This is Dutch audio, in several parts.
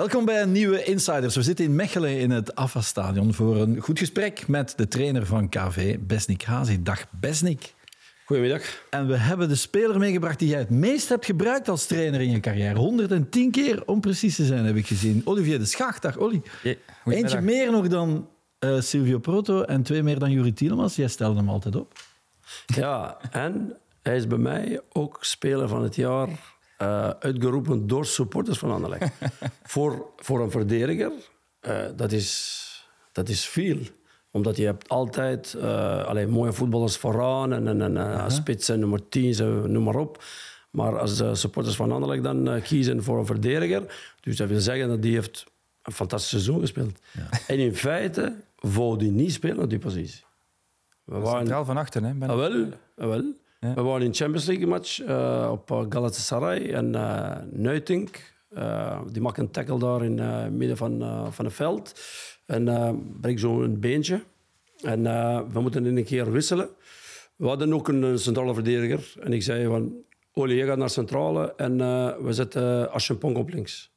Welkom bij een nieuwe Insiders. We zitten in Mechelen in het AFA-stadion voor een goed gesprek met de trainer van KV, Besnik Hazi. Dag Besnik. Goedemiddag. En we hebben de speler meegebracht die jij het meest hebt gebruikt als trainer in je carrière. 110 keer om precies te zijn, heb ik gezien. Olivier de Schacht. Dag Olly. Ja, Eentje meer nog dan uh, Silvio Proto en twee meer dan Juri Tielemans. Jij stelde hem altijd op. Ja, en hij is bij mij ook speler van het jaar uh, uitgeroepen door supporters van Anderlecht. voor, voor een verdediger, uh, dat, is, dat is veel. Omdat je hebt altijd uh, allee, mooie voetballers vooraan en, en, en spitsen, nummer 10, noem maar op. Maar als de supporters van Anderlecht dan kiezen voor een verdediger, dus dat wil zeggen dat die heeft een fantastisch seizoen gespeeld. Ja. En in feite wou die niet spelen op die positie. We waren centraal van achter, hè? Ah, wel, ah, wel. Ja. We waren in de Champions League match uh, op Galatasaray en uh, Nuitink. Uh, die maakt een tackle daar in het midden van, van het veld. En breekt zo een beentje. En we moeten in een keer wisselen. We hadden ook een centrale verdediger. En ik zei van, Oli, je gaat naar centrale en we zetten Aschenpong op links.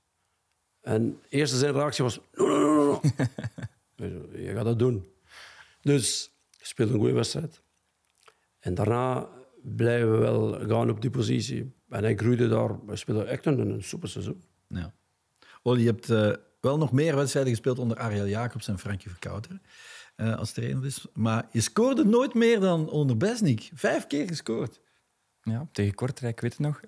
En eerste zijn reactie was, no, no, no, no. je gaat dat doen. Dus, je speelt een goede wedstrijd. En daarna blijven we wel gaan op die positie. En hij groeide daar. Hij speelde echt een, een super seizoen. Ja. Olly, je hebt uh, wel nog meer wedstrijden gespeeld onder Ariel Jacobs en Frankie Verkouter. Uh, als trainer dus. Maar je scoorde nooit meer dan onder Besnik. Vijf keer gescoord. Ja, tegen Kortrijk, weet het nog.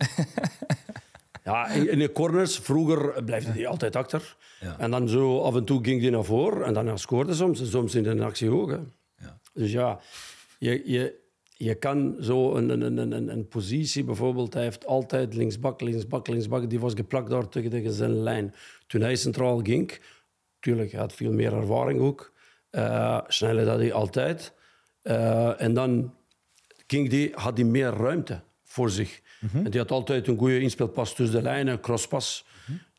ja, in de corners, vroeger blijft hij altijd achter. Ja. En dan zo af en toe ging hij naar voren. En dan scoorde soms. En soms in de actie ook. Ja. Dus ja, je, je, je kan zo een, een, een, een, positie bijvoorbeeld, hij heeft altijd linksbak, linksbak, linksbak, die was geplakt daar tegen zijn lijn. Toen hij centraal ging, natuurlijk, hij had veel meer ervaring ook, uh, sneller dat hij altijd. Uh, en dan ging die, had hij meer ruimte voor zich. En die had altijd een goede inspeelpas tussen de lijnen, crosspas.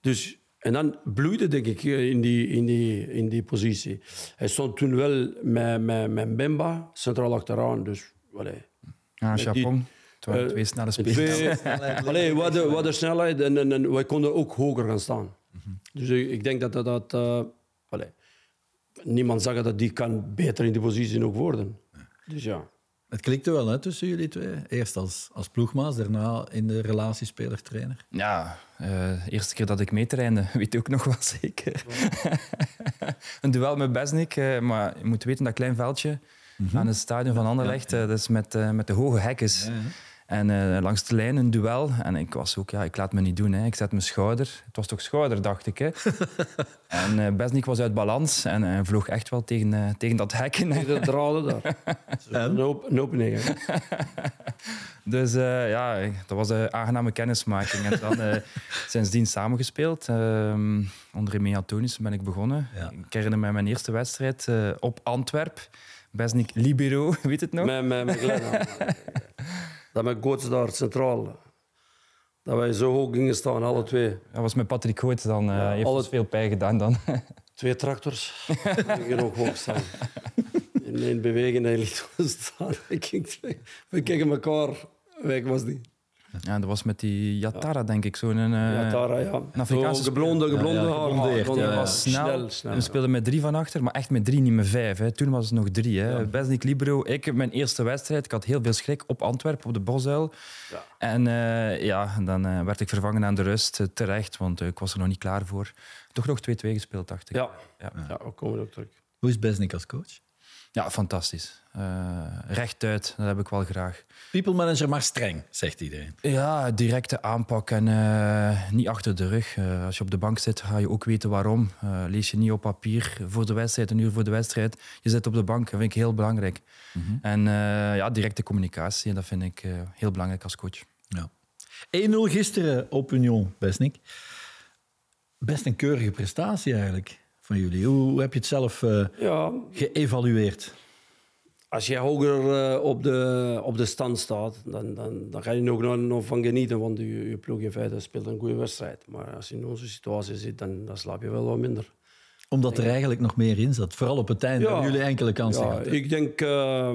Dus, en dan bloeide, denk ik, in die, in die, in die positie. Hij stond toen wel met, met, met Bemba centraal achteraan, dus Allee. Ja, Japon. Uh, twee snelle spelers. Allee, we, hadden, we hadden snelheid en, en, en wij konden ook hoger gaan staan. Mm -hmm. Dus ik, ik, denk dat dat... dat uh, allee, niemand zag dat die kan beter in die positie ook worden. Dus ja. Het klikte wel hè, tussen jullie twee. Eerst als, als ploegmaas, daarna in de relatie speler-trainer. Ja, uh, de eerste keer dat ik meetrainde, weet je ook nog wel zeker. een duel met Besnik, uh, maar je moet weten dat klein veldje -hmm. aan het stadion van Anderlecht. Ja, ja. Dus met, uh, met de hoge hekkens. Ja, en uh, langs de lijn een duel. En ik was ook, ja, ik laat me niet doen. Hè. Ik zet mijn schouder. Het was toch schouder, dacht ik. Hè. en uh, Besnik was uit balans en uh, vloog echt wel tegen, uh, tegen dat hek. Tegen de draden daar. een, op, een opening. dus ja, dat was een aangename kennismaking. En dan sindsdien samengespeeld. Ehm, onder Remy Antonius ben ik begonnen. Ik herinner me mijn eerste wedstrijd op Antwerp. Besnik Libero, weet het nog? Met, met, met dat met Goots daar centraal. Dat wij zo hoog gingen staan, alle twee. Dat was met Patrick Goots dan. Uh, ja, heeft alle... veel pijn gedaan dan. Twee tractors. gingen ook hoog staan. In één beweging hij liet staan. We keken elkaar. Weg was die. Ja, dat was met die Yatara, denk ik. Zo'n uh, Yatara, ja. Een Afrikaanse geblonde, geblonde ja, ja, ja, was snel. snel, snel we speelden met drie van achter, maar echt met drie, niet met vijf. Hè. Toen was het nog drie. Hè. Ja. Besnik Libero. Ik, mijn eerste wedstrijd, ik had heel veel schrik op Antwerpen, op de Bosuil. Ja. En uh, ja, dan uh, werd ik vervangen aan de rust, terecht, want ik was er nog niet klaar voor. Toch nog 2-2 gespeeld, dacht ik. Ja, ja. ja. we komen ook terug. Hoe is Besnik als coach? Ja, fantastisch. Uh, rechtuit, dat heb ik wel graag. People manager, maar streng, zegt iedereen. Ja, directe aanpak en uh, niet achter de rug. Uh, als je op de bank zit, ga je ook weten waarom. lees je niet op papier voor de wedstrijd, een uur voor de wedstrijd. Je zit op de bank, dat vind ik heel belangrijk. Mm -hmm. En ja, directe communicatie, dat vind ik heel belangrijk als coach. Ja. 1-0 gisteren op Union, Besnik. Best een keurige prestatie eigenlijk van jullie. Hoe heb je het zelf uh, ja. geëvalueerd? Als je hoger uh, op, de, op de stand staat, dan, dan, dan ga je nog, nog, nog van genieten. Want je, je ploeg in feite speelt een goede wedstrijd. Maar als je in onze situatie zit, dan, dan slaap je wel wat minder. Omdat er eigenlijk nog meer in zat. Vooral op het einde ja, hebben jullie enkele kansen ja, gehad. Ik denk uh,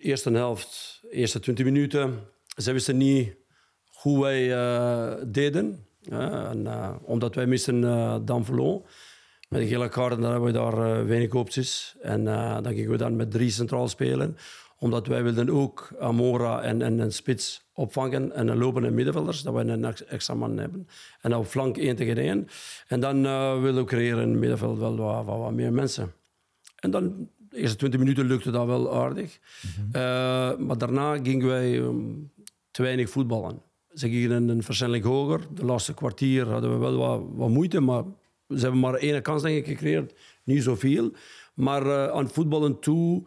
eerste helft, eerste 20 minuten. Ze wisten niet hoe wij uh, deden. en, omdat wij missen Dan Vlon. Met de gele kaarten dan hebben we daar weinig opties. En dan gingen we dan met drie centraal spelen omdat wij wilden ook Amora en, en een spits opvangen en een lopende middenvelders, dat we een extra man hebben. En op flank één tegen één. En dan uh, willen we creëren in het middenveld wel wat, wat, wat, meer mensen. En dan, de eerste 20 minuten lukte dat wel aardig. Mm maar daarna gingen wij um, te weinig voetballen. Ze gingen een versnelling hoger. De laatste kwartier hadden we wel wat, wat moeite, maar ze hebben maar één kans denk ik gecreëerd. Niet zoveel. Maar uh, aan voetballen toe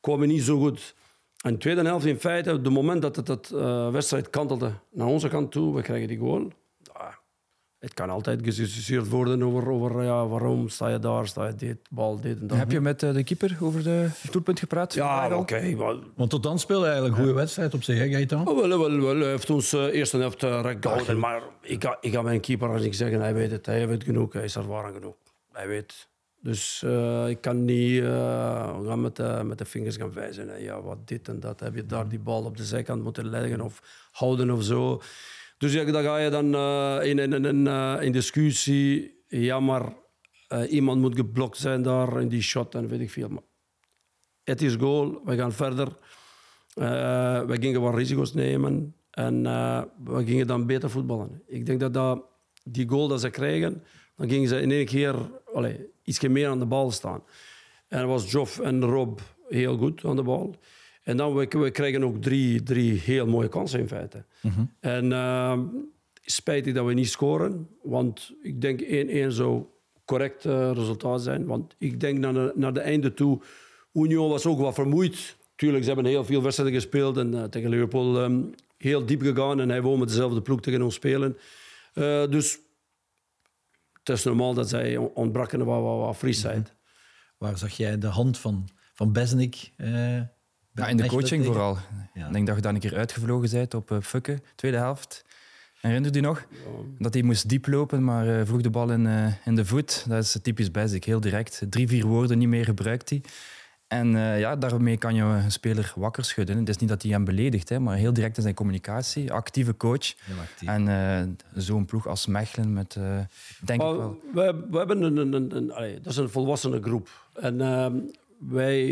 kwamen we niet zo goed. En de tweede helft, in feite, op het moment dat het, uh, wedstrijd kantelde naar onze kant toe, we krijgen die goal. Het kan altijd gediscussieerd worden over, over ja, waarom sta je daar, sta je dit, bal, dit en dat. Heb je met uh, de keeper over de doelpunt gepraat? Ja, oké. Okay, Want tot dan speelde hij eigenlijk een goede wedstrijd op zich, hè Gaëtan? Oh, wel, wel, wel. Hij heeft ons uh, eerste helft uh, recht gehouden. Maar ik ga, ik ga mijn keeper als ik zeggen, hij weet het. Hij weet genoeg, hij is ervaren genoeg. Hij weet dus uh, ik kan niet uh, gaan met, de, met de vingers gaan wijzen. Hè. Ja, wat dit en dat. Heb je daar die bal op de zijkant moeten leggen of houden of zo. Dus ja, dan ga je dan uh, in, in, in, in, discussie. Ja, maar iemand moet geblokt zijn daar in die shot en weet ik veel. Maar het is goal. We gaan verder. we gingen wat risico's nemen. En we gingen dan beter voetballen. Ik denk dat, dat die goal dat ze krijgen, dan gingen ze in één keer allez, iets meer aan de bal staan. En was Joff en Rob heel goed aan de bal. En dan we, we krijgen ook drie, drie heel mooie kansen in feite. Mhm. En uh, spijtig dat we niet scoren, want ik denk 1-1 zou correct uh, resultaat zijn. Want ik denk naar de, naar de einde toe, Union was ook wat vermoeid. Tuurlijk, ze hebben heel veel wedstrijden gespeeld en uh, tegen Liverpool um, heel diep gegaan. En hij wou met dezelfde ploeg tegen ons spelen. Uh, dus het is normaal dat zij ontbraken wat, wat, wat frisheid. Mhm. Waar zag jij de hand van, van Besnik? Ja, in de coaching vooral. Ik denk dat je dan een keer uitgevlogen bent op uh, Fukke, tweede helft. Herinner je nog? Dat hij moest diep lopen, maar uh, vroeg de bal in, in de voet. Dat is typisch Besnik, heel direct. Drie, vier woorden niet meer gebruikt hij. En uh, ja, daarmee kan je een speler wakker schudden. Het is niet dat hij hem beledigt, hè, maar heel direct in zijn communicatie. Actieve coach. Actief. En uh, zo'n ploeg als Mechelen met, uh, denk maar ik wel... We, we hebben een, een, een, een allee, dat is een volwassene groep. En wij...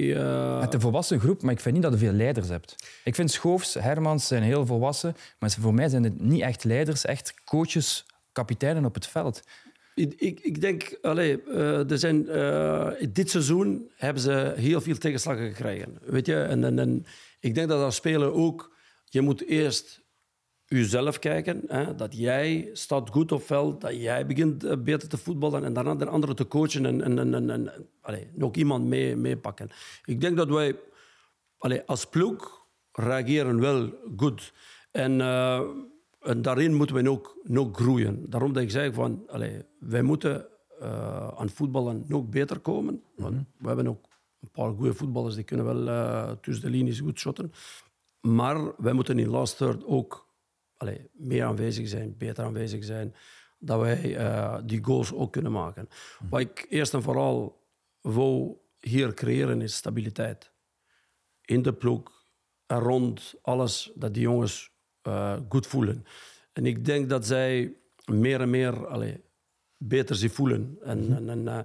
Het een volwassen groep, maar ik vind niet dat je veel leiders hebt. Ik vind Schoofs, Hermans zijn heel volwassen, maar voor mij zijn het niet echt leiders, echt coaches, kapiteinen op het veld. Ik, ik, denk, allee, uh, er zijn, uh, dit seizoen hebben ze heel veel tegenslagen gekregen. Weet je? En, en, en ik denk dat als speler ook, je moet eerst jezelf kijken. Hè, dat jij staat goed op veld, dat jij begint eh, beter te voetballen en daarna de anderen te coachen en, en, en, en allee, nog iemand mee, meepakken. Ik denk dat wij allee, als ploeg reageren wel goed. En en daarin moeten we ook nog groeien. Daarom dat ik zeg van, allez, wij moeten uh, aan voetballen nog beter komen. Want mhm. we hebben ook een paar goede voetballers die kunnen wel uh, tussen de linies goed shotten. Maar wij moeten in last third ook allez, meer aanwezig zijn, beter aanwezig zijn. Dat wij uh, die goals ook kunnen maken. Mhm. Wat ik eerst en vooral wil hier creëren is stabiliteit. In de ploeg, en rond alles, dat die jongens uh, goed voelen. En ik denk dat zij meer en meer allez, beter zich voelen. En, mm en, en uh,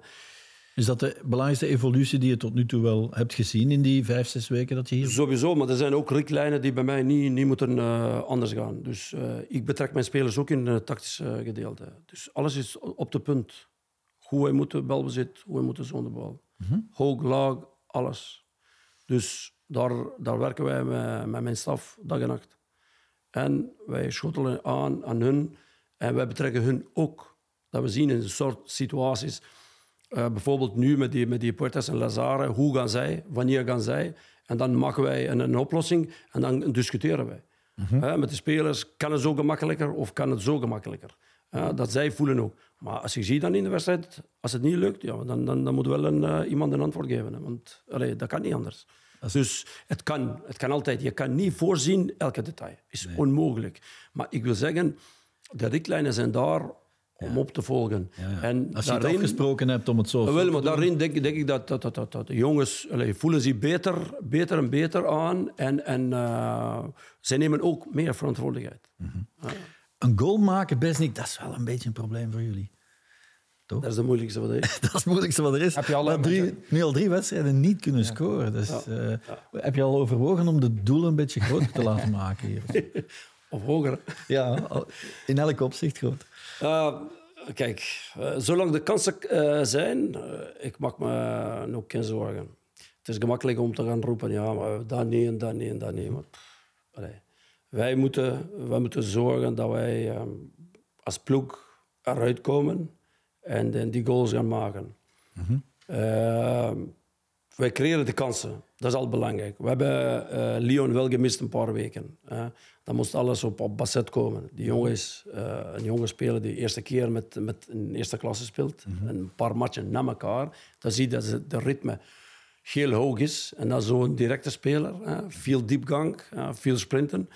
is dat de belangrijkste evolutie die je tot nu toe wel hebt gezien in die vijf, zes weken dat je hier Sowieso, maar er zijn ook richtlijnen die bij mij niet, niet moeten uh, anders gaan. Dus uh, ik betrek mijn spelers ook in het tactische gedeelte. Dus alles is op de punt. Hoe wij moeten balbezit, hoe wij moeten zonder bal. Mm -hmm. Hoog, laag, alles. Dus daar, daar werken wij met, met mijn staf dag en nacht. En wij schotelen aan aan hun en wij betrekken hun ook. Dat we zien in een soort situaties, uh, bijvoorbeeld nu met die, met die Puertas en Lazare, hoe gaan zij, wanneer gaan zij? En dan maken wij een, een oplossing en dan discussiëren wij. Mm uh, met de spelers, kan het zo gemakkelijker of kan het zo gemakkelijker? Uh, dat zij voelen ook. Maar als je ziet dan in de wedstrijd, als het niet lukt, ja, dan, dan, dan moet wel een, eh, iemand een antwoord geven. Hè, want allee, dat kan niet anders. Dus het kan, het kan altijd. Je kan niet voorzien elke detail. is onmogelijk. Maar ik wil zeggen, de richtlijnen zijn daar om op te volgen. En Als je daarin, het afgesproken hebt om het zo wel, maar daarin denk, denk ik dat, dat, dat, dat, de jongens allez, voelen zich beter, beter en beter aan. En, en uh, zij nemen ook meer verantwoordelijkheid. Mm een goal maken, best niet, dat is wel een beetje een probleem voor jullie. Dat is de moeilijkste wat er is. Dat is het moeilijkste wat er is. Heb je al- drie, nu al drie wedstrijden niet kunnen scoren. Dus, eh, Heb je al overwogen om de doelen een beetje groter te laten maken hier? Of hoger. Ja, in elk opzicht groot. Uh, kijk, uh, zolang de kansen uh, zijn, ik maak me ook geen zorgen. Het is gemakkelijk om te gaan roepen, ja, maar dat niet en dat niet en dat niet. Maar, allee. wij, moeten, wij moeten zorgen dat wij um, als ploeg eruit komen en, en die goals gaan maken. Mm -hmm. wij creëren de kansen. Dat is al belangrijk. We hebben uh, Lyon wel gemist een paar weken. Dan moest alles op, op Basset komen. Die jongen is uh, een jonge speler die de eerste keer met, met een eerste klasse speelt. Mm -hmm. Een paar matchen na elkaar. Dan zie je dat de ritme heel hoog is. En dat is zo'n directe speler. veel diepgang, veel sprinten.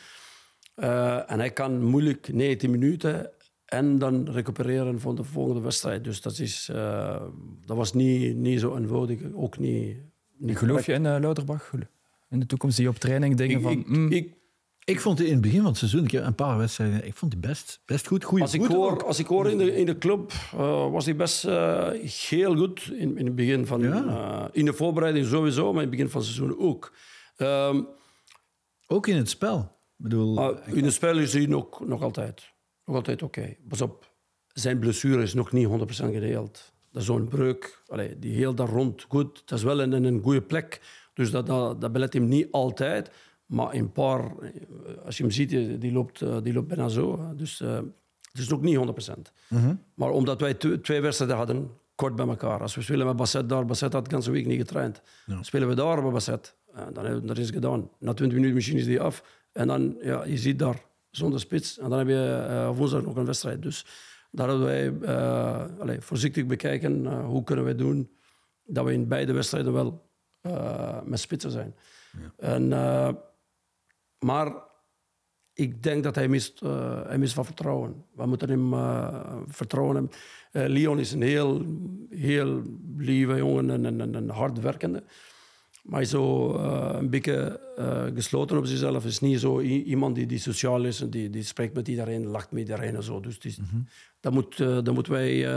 en hij kan moeilijk 19 minuten en dan recupereren voor de volgende wedstrijd. Dus dat, is, dat was niet, niet zo eenvoudig. Ook niet... niet Geloof je in Louterbach? In de toekomst die op training dingen ik, van... Ik, mm, ik, ik vond het in het begin van het seizoen, ik heb een paar wedstrijden, ik vond die best, best goed. Goeie als, ik hoor, ook. als ik hoor in de, in de club, uh, was hij best uh, heel goed in, in het begin van... Ja. Uh, in de voorbereiding sowieso, maar in het begin van het seizoen ook. Um, ook in het spel. Ik bedoel, Ah, in het spel is hij nog, nog altijd, nog altijd oké. Okay. Pas op, zijn blessure is nog niet 100% gedeeld. Dat is zo'n breuk, allee, die heel daar rond goed. Dat is wel in, in een goede plek. Dus dat, dat, dat belet hem niet altijd. Maar een paar, als je hem ziet, die loopt, die loopt bijna zo. Dus uh, het is nog niet 100%. Mhm. Maar omdat wij twee wedstrijden hadden, kort bij elkaar. Als we spelen met Basset daar, Basset had de ganse week niet getraind. Ja. Spelen we daar bij Basset, uh, dan hebben we dat is gedaan. Na 20 minuten misschien is die af. En dan, ja, je ziet daar, zonder spits. En dan heb je uh, woensdag nog een wedstrijd. Dus daar hebben wij uh, allez, voorzichtig bekijken uh, hoe kunnen we doen dat we in beide wedstrijden wel met spitsen zijn. Ja. En, maar ik denk dat hij mist, uh, hij mist van vertrouwen. We moeten hem vertrouwen. Leon is een heel, heel lieve jongen en, en, en, en hard werkende. Maar is zo een beetje gesloten op zichzelf. Is niet zo iemand die, die sociaal is en die, die spreekt met iedereen, lacht met iedereen en zo. Dus die, mm -hmm. dat, moet, dat moeten wij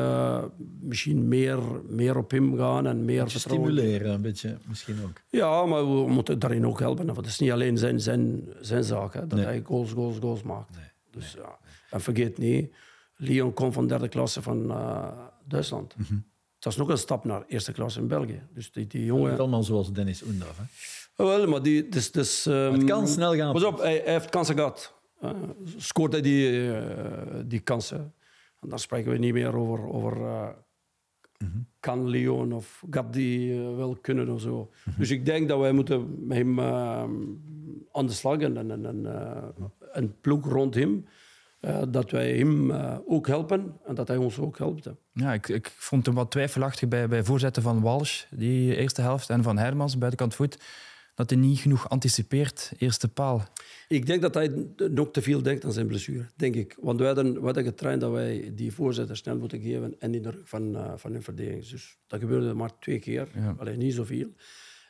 misschien meer, meer op hem gaan en meer. Stimuleren, een beetje misschien ook. Ja, maar we moeten daarin ook helpen. Want het is niet alleen zijn, zijn, zijn zaak, hè, dat Nee. hij goals, goals, goals maakt. Nee, Dus, ja. En vergeet niet, Lyon komt van derde klasse van Duitsland. Mhm. Dat is nog een stap naar eerste klasse in België. Dus die, die Het jongen... allemaal zoals Dennis Oendaf. Hè? Ah, Wel, maar die, dus, dus, um, Het kan snel gaan. Pas op, hij, hij heeft kansen gehad. Uh, scoort hij die, uh, die kansen. En dan spreken we niet meer over, over uh, Mhm. kan Lyon of gaat die wel kunnen of zo. Dus ik denk dat wij moeten met hem uh, aan de slag en, en, en een ploeg rond hem. Uh, dat wij hem uh, ook helpen en dat hij ons ook helpt. hè. Ja, ik, ik vond hem wat twijfelachtig bij, bij voorzetten van Walsh, die eerste helft, en van Hermans, buitenkant voet, dat hij niet genoeg anticipeert, eerste paal. Ik denk dat hij nog te veel denkt aan zijn blessure, denk ik. Want wij hadden, hadden getraind dat wij die voorzetten snel moeten geven en in de rug van, uh, van hun verdediging. Dus dat gebeurde maar twee keer, Ja. alleen niet zoveel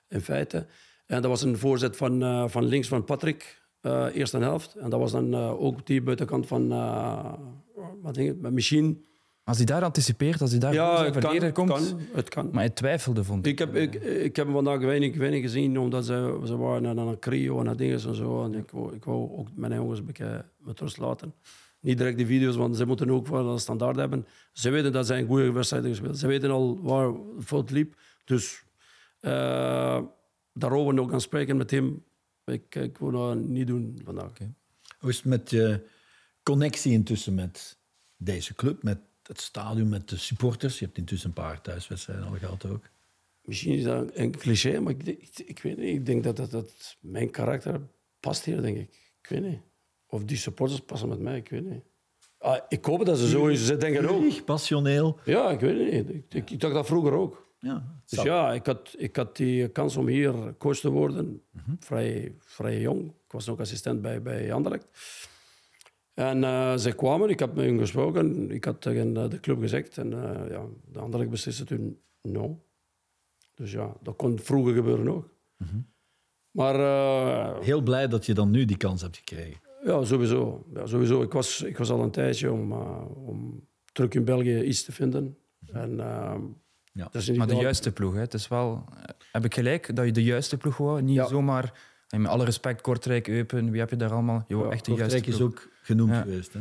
in feite. En dat was een voorzet van, van links van Patrick, uh, eerste helft. En dat was dan uh, ook die buitenkant van, uh, wat denk ik, misschien... Als hij daar anticipeert, als hij daar Ja, het kan, komt... kan, het kan. Maar hij twijfelde, vond ik. Ik heb, ik, ik heb vandaag weinig, weinig gezien, omdat ze, ze waren aan een cryo en aan dingen en zo. En ik, wou, ik wou ook mijn jongens een beetje met rust laten. Niet direct die video's, want ze moeten ook wel een standaard hebben. Ze weten dat zij een goede wedstrijd hebben gespeeld. Ze weten al waar het liep. Dus daarover nog gaan spreken met hem. Ik, ik wil dat niet doen vandaag. Hoe is het met je connectie intussen met deze club, met het stadion, met de supporters? Je hebt intussen een paar thuiswedstrijden al gehad ook. Misschien is dat een cliché, maar ik, ik, ik weet niet. Ik denk dat, dat, dat mijn karakter past hier, denk ik. Ik weet niet. Of die supporters passen met mij, ik weet niet. Ah, ik hoop dat ze zo denken ook. Passioneel. Ja, ik weet niet. Ik, ik, ik dacht dat vroeger ook. Ja, Dus ja, ik had, ik had die kans om hier coach te worden. vrij, vrij jong. Ik was ook assistent bij, bij Anderlecht. En uh, zij kwamen, ik heb met hen gesproken. Ik had tegen uh, de club gezegd. En uh, ja, de Anderlecht besliste toen no. Dus ja, dat kon vroeger gebeuren ook. Maar uh, Heel blij dat je dan nu die kans hebt gekregen. Ja, sowieso. Ja, sowieso. Ik, was, ik was al een tijdje om, uh, om terug in België iets te vinden. En, ja. maar de juiste ploeg, hè? Het is wel... Heb ik gelijk dat je de juiste ploeg wou? Niet zomaar... En met alle respect, Kortrijk, Eupen, wie heb je daar allemaal? Jo, ja, echt de Kortrijk juiste ploeg. is ook genoemd geweest, hè?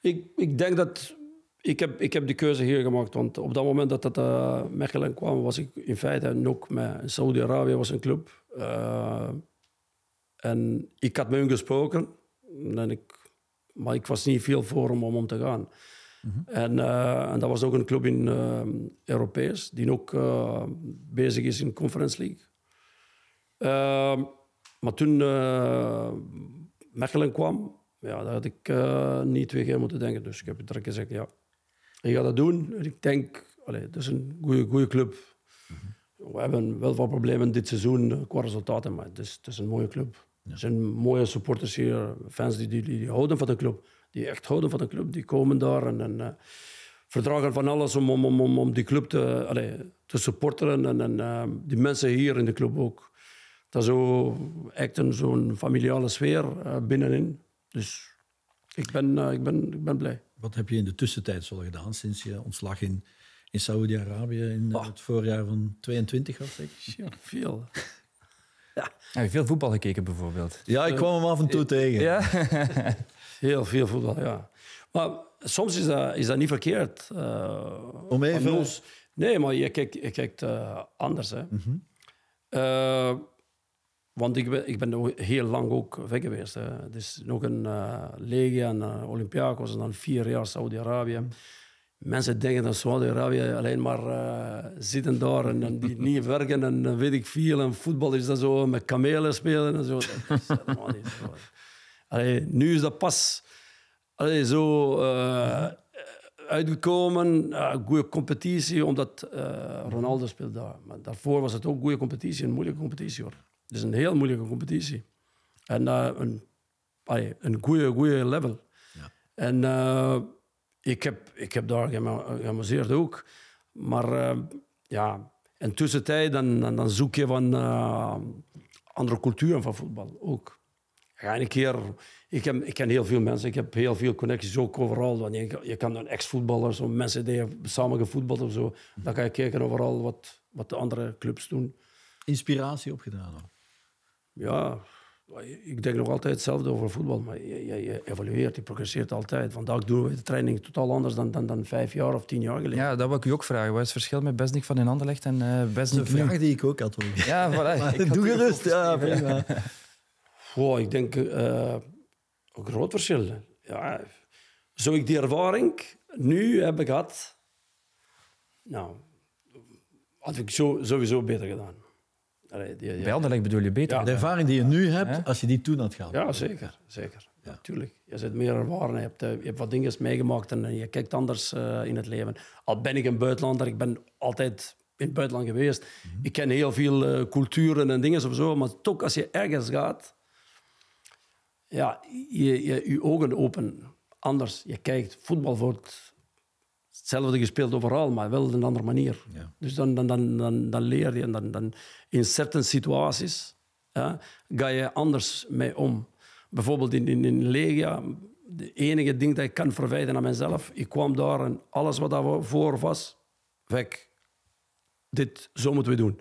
Ik, ik denk dat ik heb, ik heb die keuze hier gemaakt, want op dat moment dat dat uh, Mechelen kwam, was ik in feite nog met Saudi-Arabië was een club. Uh, en ik had met hem gesproken, en ik, maar ik was niet veel voor om om te gaan. Mm -hmm. en, en, dat was ook een club in Europees, die ook bezig is in Conference League. maar toen Mechelen kwam, ja, daar had ik niet twee keer moeten denken. Dus ik heb direct gezegd, ja, ik ga dat doen. Ik denk, allee, het is een goede club. We hebben wel wat problemen dit seizoen eh, qua resultaten, maar het is, het is een mooie club. Er zijn mooie supporters hier, fans die, die, die, houden van de club. Die echt houden van de club. Die komen daar en, en uh, verdragen van alles om, om, om, om die club te, te supporteren. En, en uh, die mensen hier in de club ook. Dat is zo echt een zo'n familiale sfeer uh, binnenin. Dus ik ben, ik, ben, ik ben blij. Wat heb je in de tussentijd zo gedaan sinds je ontslag in, in Saudi-Arabië in het voorjaar van 22 was? Ik? Ja, veel. Ja. Heb je veel voetbal gekeken bijvoorbeeld? Ja, ik kwam hem af en toe tegen. Ja? heel veel voetbal, ja. Maar soms is dat, is dat niet verkeerd. Uh, Om even... Nee, maar je kijkt, je kijkt uh, anders. Hè. Mm -hmm. uh, want ik ben, ik ben heel lang ook weg geweest. Hè. Dus nog een uh, Legia en uh, Olympiakos en dan vier jaar Saudi-Arabië. Mensen denken dat Saudi-Arabië alleen maar uh, zitten daar en, en, die niet werken en weet ik veel. En voetbal is dat zo met kamelen spelen en zo. Dat is helemaal niet zo. Allee, nu is dat pas allee, zo uitgekomen. goede competitie, omdat Ronaldo speelt daar. Maar daarvoor was het ook goede competitie, een moeilijke competitie hoor. Het is een heel moeilijke competitie. En uh, een, allee, een goede, goede level. Ja. En uh, ik, heb, ik heb daar geamuseerd ook. Maar uh, ja, in tussentijd dan, dan, dan, zoek je van andere culturen van voetbal ook. Ja, een keer, ik, heb, ik ken heel veel mensen, ik heb heel veel connecties ook overal. Want je, je kan een ex-voetballers of mensen die samen gevoetbald of zo. Dan kan je kijken overal wat, wat de andere clubs doen. Inspiratie opgedaan? Hoor. Ja, ik denk nog altijd hetzelfde over voetbal, maar je, je, je evolueert, je progresseert altijd. Vandaag doen we de training totaal anders dan, dan, dan vijf jaar of tien jaar geleden. Ja, dat wil ik u ook vragen. Wat is het verschil met Besnik van in Anderlecht en uh, Besnik vraag die ik ook had. Hoor. Ja, voilà. ik doe gerust. Ja, prima. Wow, ik denk uh, een groot verschil. Ja, zo ik die ervaring nu heb gehad, nou, had ik zo, sowieso beter gedaan. Allee, die, ja. Bij Anderlecht bedoel je beter. de ervaring die je nu hebt, als je die toen had gehad. Ja, zeker. zeker. Natuurlijk. Je zit meer ervaren. Je hebt, eh, je hebt wat dingen meegemaakt en je kijkt anders uh, in het leven. Al ben ik een buitenlander, ik ben altijd in het buitenland geweest. Mm -hmm. Ik ken heel veel uh, culturen en dingen of zo, maar toch als je ergens gaat, ja, je, je, je ogen open anders. Je kijkt, voetbal wordt hetzelfde gespeeld overal, maar wel op een andere manier. Ja. Dus dan, dan, dan, dan, dan, leer je. En dan, dan, in certain situaties ja, ga je anders mee om. Bijvoorbeeld in, in, in Legia, de enige ding dat ik kan verwijten aan mezelf, ik kwam daar en alles wat daarvoor was, weg. Dit, zo moeten we doen.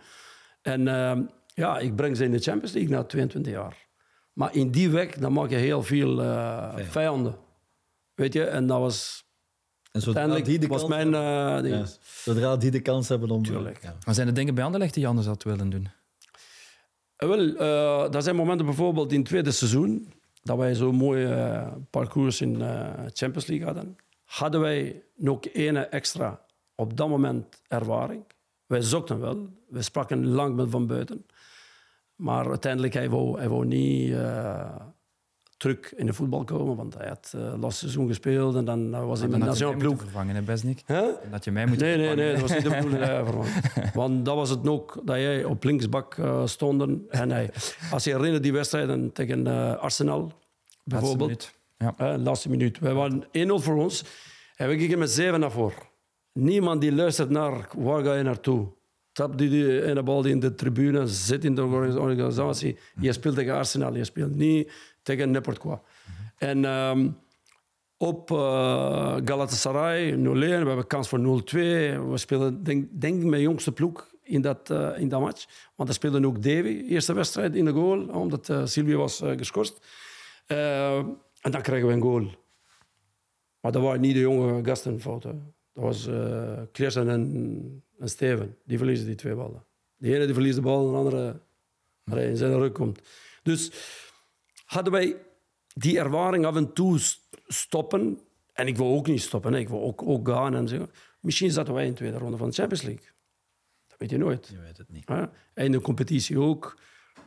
En uh, ja, ik breng ze in de Champions League na 22 jaar. Maar in die weg, dan maak je heel veel uh, vijanden. Weet je, en dat was en zodra die de was kans mijn... Uh, ja, zodra die de kans hebben om... Tuurlijk. Ja. Maar zijn er dingen bij Anderlecht die je anders had willen doen? Uh, wel, uh, er zijn momenten bijvoorbeeld in het tweede seizoen dat wij zo'n mooie parcours in Champions League hadden. Hadden wij nog één extra op dat moment ervaring. Wij zochten wel. We spraken lang met Van Buiten. Maar uiteindelijk, hij wou, hij wou niet terug in de voetbal komen. Want hij had uh, last seizoen gespeeld en dan was hij met nationale ploeg. vervangen, hè, Besnik? Huh? Dat je mij moet nee, nee, nee, dat was niet de bedoeling. Want dat was het ook, dat jij op linksbak uh, stond. En hij, als je herinnert die wedstrijden tegen uh, Arsenal, bijvoorbeeld. Laatste minuut. Ja. laatste minuut. Wij waren 1-0 voor ons. En we gingen met 7 naar voren. Niemand die luistert naar waar ga je naartoe. Tap die, die ene bal die in de tribune zit in de organisatie. Je speelt tegen Arsenal, je speelt niet tegen n'importe quoi. En ehm, op uh, Galatasaray 0-1, we hebben kans voor 0-2. We spelen, denk, denk mijn jongste ploeg in dat, uh, in dat match. Want er speelde ook Davy, eerste wedstrijd in de goal, omdat uh, Silvio was geschorst. en dan krijgen we een goal. Maar dat waren niet de jonge gasten fout. Hè. Dat was uh, en, en Steven. Die verliezen die twee ballen. De ene die verliest de bal, de andere in zijn rug komt. Dus hadden wij die ervaring af en toe stoppen. En ik wil ook niet stoppen, hè. ik wil ook, ook gaan en zo. Misschien zaten wij in de tweede ronde van de Champions League. Dat weet je nooit. Je weet het niet. En in de competitie ook.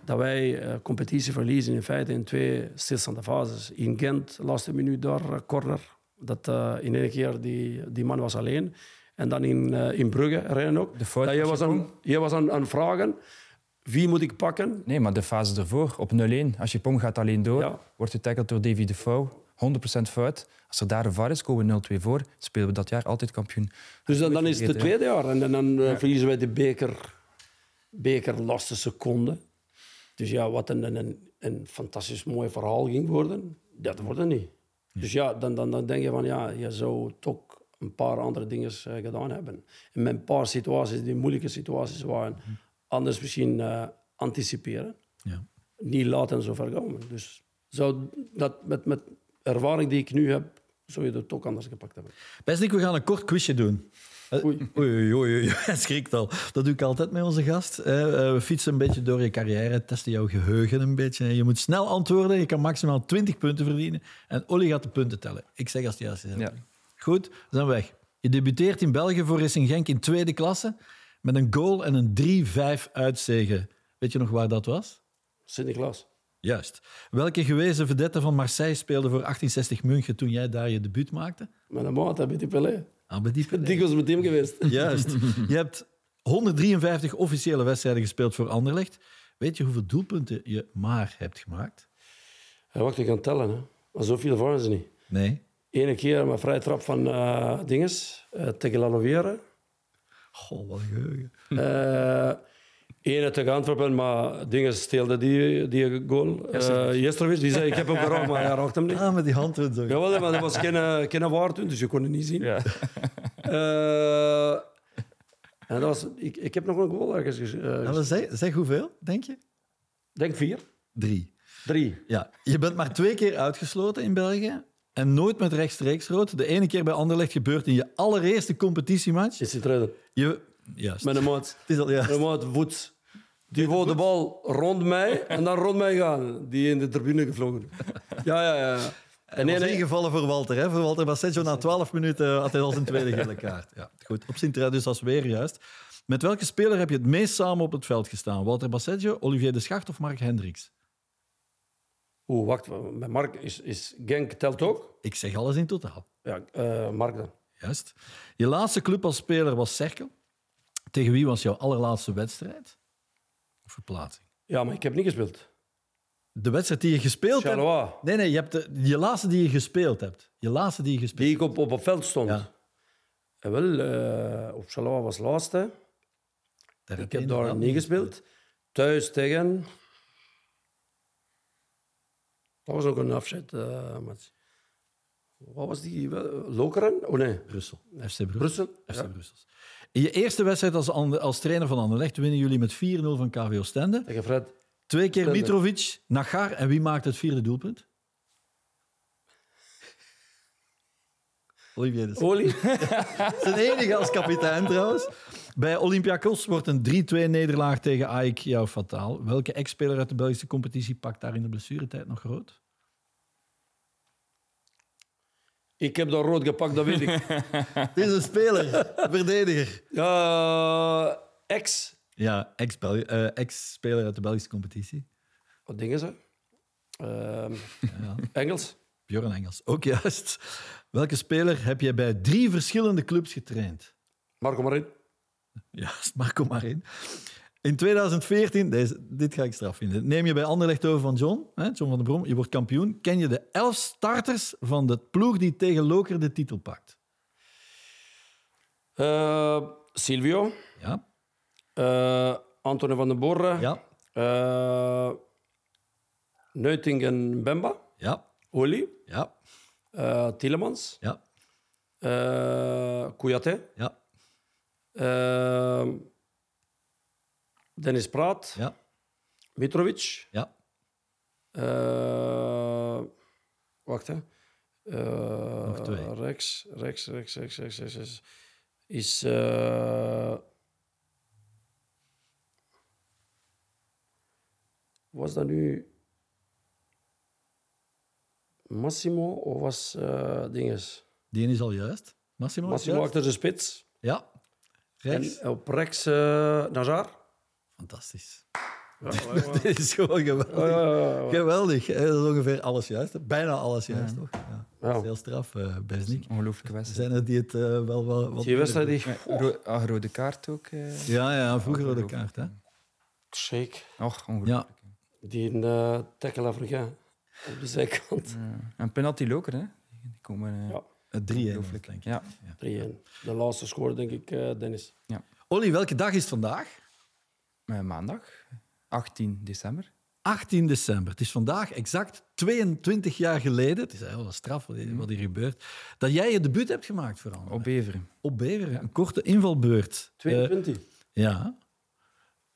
Dat wij uh, competitie verliezen in feite in twee stilstaande fases. In Gent, laatste minuut daar, uh, corner. Dat uh, in één keer die, die man was alleen. En dan in, in Brugge, rijden ook. De dat je was, aan, je was aan, aan vragen, wie moet ik pakken? Nee, maar de fase ervoor, op 0-1. Als je pom gaat alleen door, ja. wordt getackled door Davy Defoe. 100% fout. Als er daar een VAR is, komen we 0-2 voor. Spelen we dat jaar altijd kampioen. Dus dan, dan is het het tweede jaar. En, dan ja. verliezen wij de beker, beker laatste seconde. Dus ja, wat een, een, een fantastisch mooi verhaal ging worden, dat wordt het niet. Dus ja, dan, dan, dan denk je van ja, je zou toch een paar andere dingen uh, gedaan hebben. En met een paar situaties die moeilijke situaties waren, anders misschien uh, anticiperen. Ja. Niet laten zo ver komen. Dus zou dat met, met ervaring die ik nu heb, zou je het toch anders gepakt hebben. Best we gaan een kort quizje doen. Oei. Oei, oei, oei, hij schrikt al. Dat doe ik altijd met onze gast. We fietsen een beetje door je carrière, testen jouw geheugen een beetje. Je moet snel antwoorden, je kan maximaal 20 punten verdienen. En Olly gaat de punten tellen. Ik zeg als het juist is. Ja. Goed, we zijn weg. Je debuteert in België voor Racing Genk in tweede klasse met een goal en een 3-5 uitzege. Weet je nog waar dat was? Sint-Niklaas. Juist. Welke gewezen vedette van Marseille speelde voor 1860 München toen jij daar je debuut maakte? Met een maat, Abedi Pelé. Abedi Pelé. Die was met hem geweest. Juist. Je hebt 153 officiële wedstrijden gespeeld voor Anderlecht. Weet je hoeveel doelpunten je maar hebt gemaakt? Ja, wacht, ik kan tellen. Hè. Maar zoveel waren ze niet. Nee. Ene keer met vrije trap van uh, dinges, uh, tegen. Goh, wat een geheugen. Uh, Ene tegen Antwerpen, maar dingen steelde die, die goal. Uh, Jestrovic, die zei, ik heb hem geraakt, maar hij raakte hem niet. Ah, met die hand zo. Jawel, maar dat was geen, geen waar toen, dus je kon het niet zien. Ja. Uh, en dat was, ik, ik heb nog een goal ergens uh, nou, zeg, zeg hoeveel, denk je? Denk vier. Drie. Drie. Ja. Je bent maar twee keer uitgesloten in België. En nooit met rechtstreeks rood. De ene keer bij Anderlecht gebeurt in je allereerste competitiematch. Is het redden? Je, juist. Met een maat. Het is al een maat voet. Die wou de bal rond mij en dan rond mij gaan. Die in de tribune gevlogen. Ja, ja, ja. En nee. ingevallen voor Walter. Hè? Voor Walter Basseggio na 12 minuten had hij al zijn tweede gele kaart. Ja, goed. Op Sint dus als weer juist. Met welke speler heb je het meest samen op het veld gestaan? Walter Basseggio, Olivier de Schacht of Mark Hendricks? Oeh, wacht. Met Mark is, is Genk telt ook? Ik zeg alles in totaal. Ja, uh, Mark dan. Juist. Je laatste club als speler was Cerkel. Tegen wie was jouw allerlaatste wedstrijd? Of verplaatsing? Ja, maar ik heb niet gespeeld. De wedstrijd die je gespeeld Charleroi. hebt? Nee, nee, je hebt de, je laatste die je gespeeld hebt. Je laatste die je gespeeld Die ik op, op het veld stond? Ja. En wel, uh, op Charleroi was laatste. Daar ik heb daar niet gespeeld. Thuis tegen... Dat was ook een afzet. Uh. Wat was die? Lokeren? Oh nee. Brussel. FC Brussel. FC Ja. Brussel. In je eerste wedstrijd als, als trainer van Anderlecht winnen jullie met 4-0 van KVO Stende. Tegen Fred. Twee keer Stende. Mitrovic, Nagar en wie maakt het vierde doelpunt? Olivier de. Olie? Zijn enige als kapitein trouwens. Bij Olympiakos wordt een 3-2 nederlaag tegen AEK jou fataal. Welke ex-speler uit de Belgische competitie pakt daar in de blessuretijd nog rood? Ik heb daar rood gepakt, dat weet ik. Het is een speler, een verdediger. Ja, ex. Ja, ex-Bel- eh, ex-speler uit de Belgische competitie. Wat dingen ze? Ehm, Ja, Engels. Bjorn Engels, ook juist. Welke speler heb jij bij drie verschillende clubs getraind? Marco Marin. Juist, Marco Marin. In 2014, deze, dit ga ik straf vinden, neem je bij Anderlecht over van John, hè, John van den Brom, je wordt kampioen. Ken je de elf starters van de ploeg die tegen Loker de titel pakt? Eh, Silvio. Ja, Antonio van den Borre. ja, Eh, Neuting en Bemba. ja. Oli, Ja. eh Tielemans, Ja. Kouyaté, Ja. Dennis Praat, Ja. Mitrovic. Ja. eh, wacht, hè. Eh, Nog twee. Rechts, rechts, rechts, rechts, rechts, rechts, rechts. Is... eh, was dat nu... Massimo of was dinges? Die is al juist. Massimo, Massimo achter de spits. Ja. Rechts. En op rechts uh, Najar. Fantastisch. Ja, ja, ja. Dit is gewoon geweldig. Ja, ja, ja, ja. Geweldig. hè. Dat is ongeveer alles juist. Bijna alles juist, toch? Ja. Dat Ja. is heel straf, eh Besnik. Ongelooflijke Er wedstrijd. zijn er die het eh, wel... wel wat Die wedstrijd die... Ja, ro- ah, rode kaart ook. eh. Ja, ja, vroeger rode ongelooflijk. kaart, hè. Shake. Och, ongelooflijk. Ja. Die in uh, tackle. Op de zijkant. Ja. En penalty loker, hè? Die komen. eh, Ja. Het 3 Ongelooflijk. denk ik. Ja. 3-1. De laatste score, denk ik, eh, Dennis. Olly, welke dag is het vandaag? Eh, maandag, 18 december. 18 december. Het is vandaag exact 22 jaar geleden, het is heel straf wat hier, wat hier gebeurt, dat jij je debuut hebt gemaakt voor anderen. Op Beveren. Op Beveren, een korte invalbeurt. 22. Eh, ja,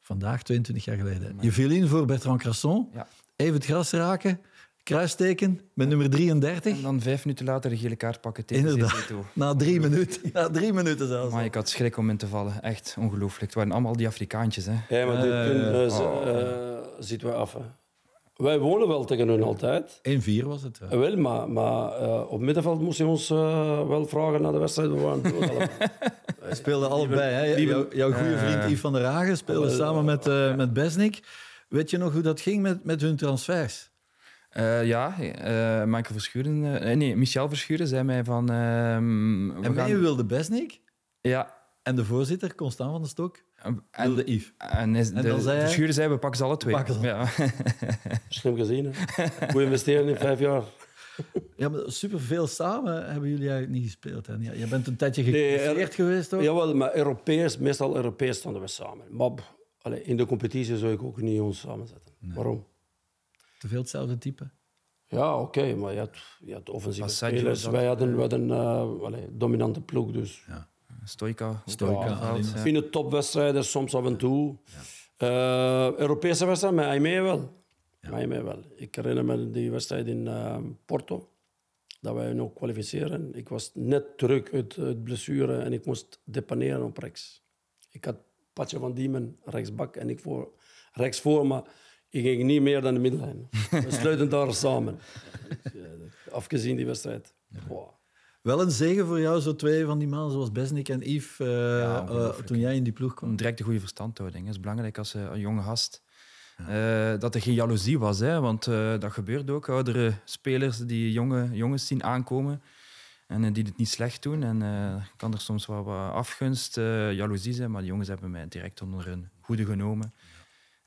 vandaag 22 jaar geleden. Je viel in voor Bertrand Crasson, Ja. even het gras raken, kruisteken met nummer 33. En dan vijf minuten later de gele kaart pakken tegen Inderdaad. Ceto. Na drie minuten. Na drie minuten zelfs. Maar ik had schrik om in te vallen. Echt ongelooflijk. Het waren allemaal die Afrikaantjes. Hè. Ja, maar dit Eh, eh, z- oh. eh, zitten we af. Hè. Wij wonen wel tegen hun altijd. 1-4 was het. Eh, ja. Wel, maar, maar eh, op middenveld moest je ons eh, wel vragen naar de wedstrijd. We waren. We speelden allebei. Hè? Jouw, jouw goede vriend Yves van der Hagen speelde Eh, samen met, eh, met Besnik. Weet je nog hoe dat ging met, met hun transfers? Eh, ja, eh Michael Verschuren... eh, nee, Michel Verschuren zei mij van... ehm, En gaan- mij wilde Besnik Ja. en de voorzitter, Constant van den Stok, En, wilde Yves. en, is, En de, dan zei Verschuren zei, we pakken ze alle twee. pakken ze. Ja. Slim gezien. Hè. Goed investeren in vijf jaar. Ja, maar superveel samen hebben jullie eigenlijk niet gespeeld. Hè? Ja, Je bent een tijdje Nee, geclasseerd geweest, toch? Jawel, maar Europees, meestal Europees stonden we samen. Maar pff, allee, in de competitie zou ik ook niet ons samenzetten. Waarom? Te veel hetzelfde type. Ja, oké, maar je had, je had offensieve spelers. Wij hadden, wij hadden eh, allee, dominante ploeg, dus... Stoika. ook Stoika, het veld, alleen- ja. Fine topwedstrijden, soms af en toe. Eh, Europese wedstrijden, met IME wel. IME wel. Ik herinner me die wedstrijd in eh, Porto. Dat wij nog kwalificeren. Ik was net terug uit, uit blessure en ik moest depaneren op rechts. Ik had Patje van Diemen rechtsbak en ik voor, rechts voor, maar ik ging niet meer dan de middenlijn. We sluiten daar samen. Afgezien die wedstrijd. Wow. Wel een zegen voor jou, zo twee van die mannen zoals Besnik en Yves, eh, eh, toen jij in die ploeg kwam. Een directe goede verstandhouding. Dat is belangrijk als eh, een jonge gast. Eh, dat er geen jaloezie was, hè, want eh, dat gebeurt ook. Oudere spelers die jonge jongens zien aankomen en die het niet slecht doen. En eh, kan er soms wel wat afgunst, eh, jaloezie zijn, maar die jongens hebben mij direct onder hun hoede genomen.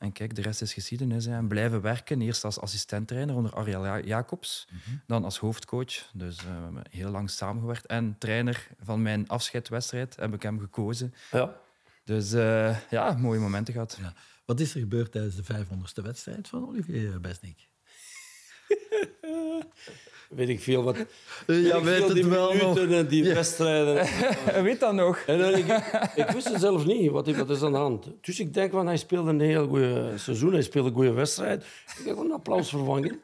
En kijk, de rest is geschiedenis. Hè. En blijven werken, eerst als assistenttrainer onder Ariel Ja- Jacobs, dan als hoofdcoach. Dus eh, we hebben heel lang samengewerkt. En trainer van mijn afscheidwedstrijd heb ik hem gekozen. Ja. Dus eh, ja, mooie momenten gehad. Ja. Wat is er gebeurd tijdens de 500ste wedstrijd van Olivier Besnik? Weet ik veel wat. Ja, weet veel het die wel nog. minuten en die wedstrijden. Weet dat nog? En dan, ik, ik wist het zelf niet, wat, wat is aan de hand. Dus ik denk, van, hij speelde een heel goede seizoen, hij speelde een goede wedstrijd. Ik heb een applaus vervangen.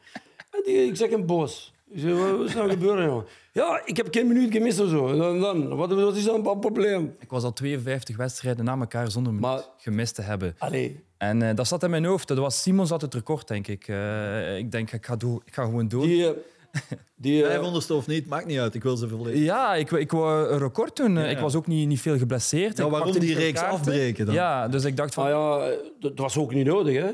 En die, ik zeg hem boos. Ik zeg, wat is er nou gebeuren, jongen? Ja, ik heb geen minuut gemist of zo. Dan, dan, wat, wat is dan het probleem? Ik was al 52 wedstrijden na elkaar zonder minuut Maar- gemist te hebben. Allee, En eh, dat zat in mijn hoofd. Dat was Simon zat het record, denk ik. Eh, ik denk, ik ga, door, ik ga gewoon door. die... eh, die eh, 500ste of niet, maakt niet uit. Ik wil ze volledig. Ja, ik, ik wou een record doen. Ik was ook niet, niet veel geblesseerd. Ja, Ik waarom die reeks kaarten. afbreken dan? Ja, dus ik dacht van... Maar ja, dat was ook niet nodig, hè.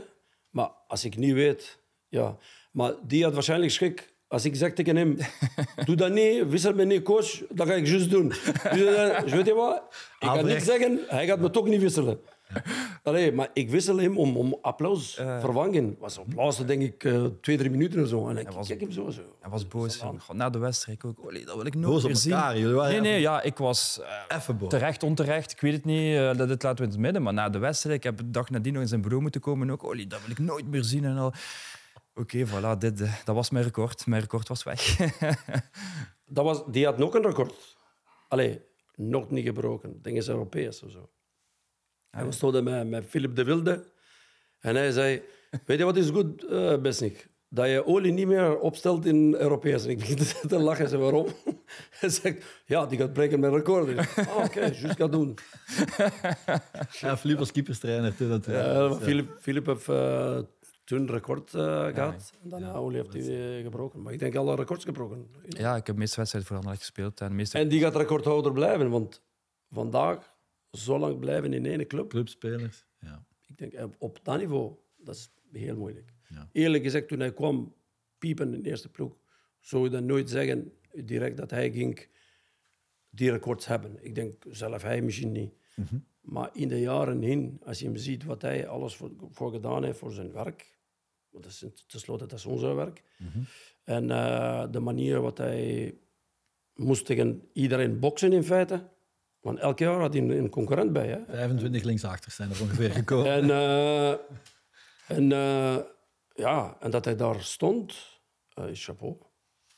Maar als ik niet weet... Ja. Maar die had waarschijnlijk schrik. Als ik zeg tegen hem, doe dat niet, wissel me niet, coach, dat ga ik juist doen. Dus, eh, weet je wat? Ik ga niet zeggen, hij gaat me toch niet wisselen. Allee, maar ik wissel hem om, om applaus vervangen. was op laatste, denk ik, eh, twee, drie minuten of zo. En ik was- kijk hem zo. zo. Hij was boos. God, na de wedstrijd ook. Olie, dat wil ik nooit Boos op meer zien. elkaar, jullie waren Nee, nee, even- ja, ik was eh, Even boos. terecht, onterecht. Ik weet het niet. dat dit laten we in het midden. Maar na de wedstrijd, ik heb de dag nadien nog in zijn bureau moeten komen. Ook, Olie, dat wil ik nooit meer zien. En al. Oké, voilà, dit, eh, dat was mijn record. Mijn record was weg. Dat was, die had nog een record. Allee, nog niet gebroken. Ding is Europees of zo. En we stonden met, met Philip de Wilde. En hij zei, weet je wat is goed, eh Besnik? Dat je olie niet meer opstelt in Europees. En ik begin te- lachen. Ze waarom? Hij zegt, ja, die gaat breken met record. Ah, oké, juist gaat doen. Ja, Filip was keeperstrainer toen. Dat, Ja, Philip, Philip heeft eh, toen record eh, gehad. En daarna olie heeft hij gebroken. Maar ik denk alle records gebroken. ja, ik heb de meeste wedstrijden voor Anderlecht gespeeld. En meeste... En die gaat recordhouder blijven. Want vandaag, zo lang blijven in één club... Clubspelers. Ja. Ik denk, eh, op dat niveau, dat is heel moeilijk. Ja. Eerlijk gezegd, toen hij kwam piepen in de eerste ploeg, zou je dan nooit zeggen direct dat hij ging die records hebben. Ik denk zelf hij misschien niet. Maar in de jaren heen, als je hem ziet wat hij alles voor, voor gedaan heeft voor zijn werk, want dat is tenslotte dat is onze werk, en eh, de manier wat hij moest tegen iedereen boksen in feite, want elk jaar had hij een, een concurrent bij. Hè? 25 linksachter zijn er ongeveer gekomen. En, eh, en, eh, ja, en dat hij daar stond, is chapeau.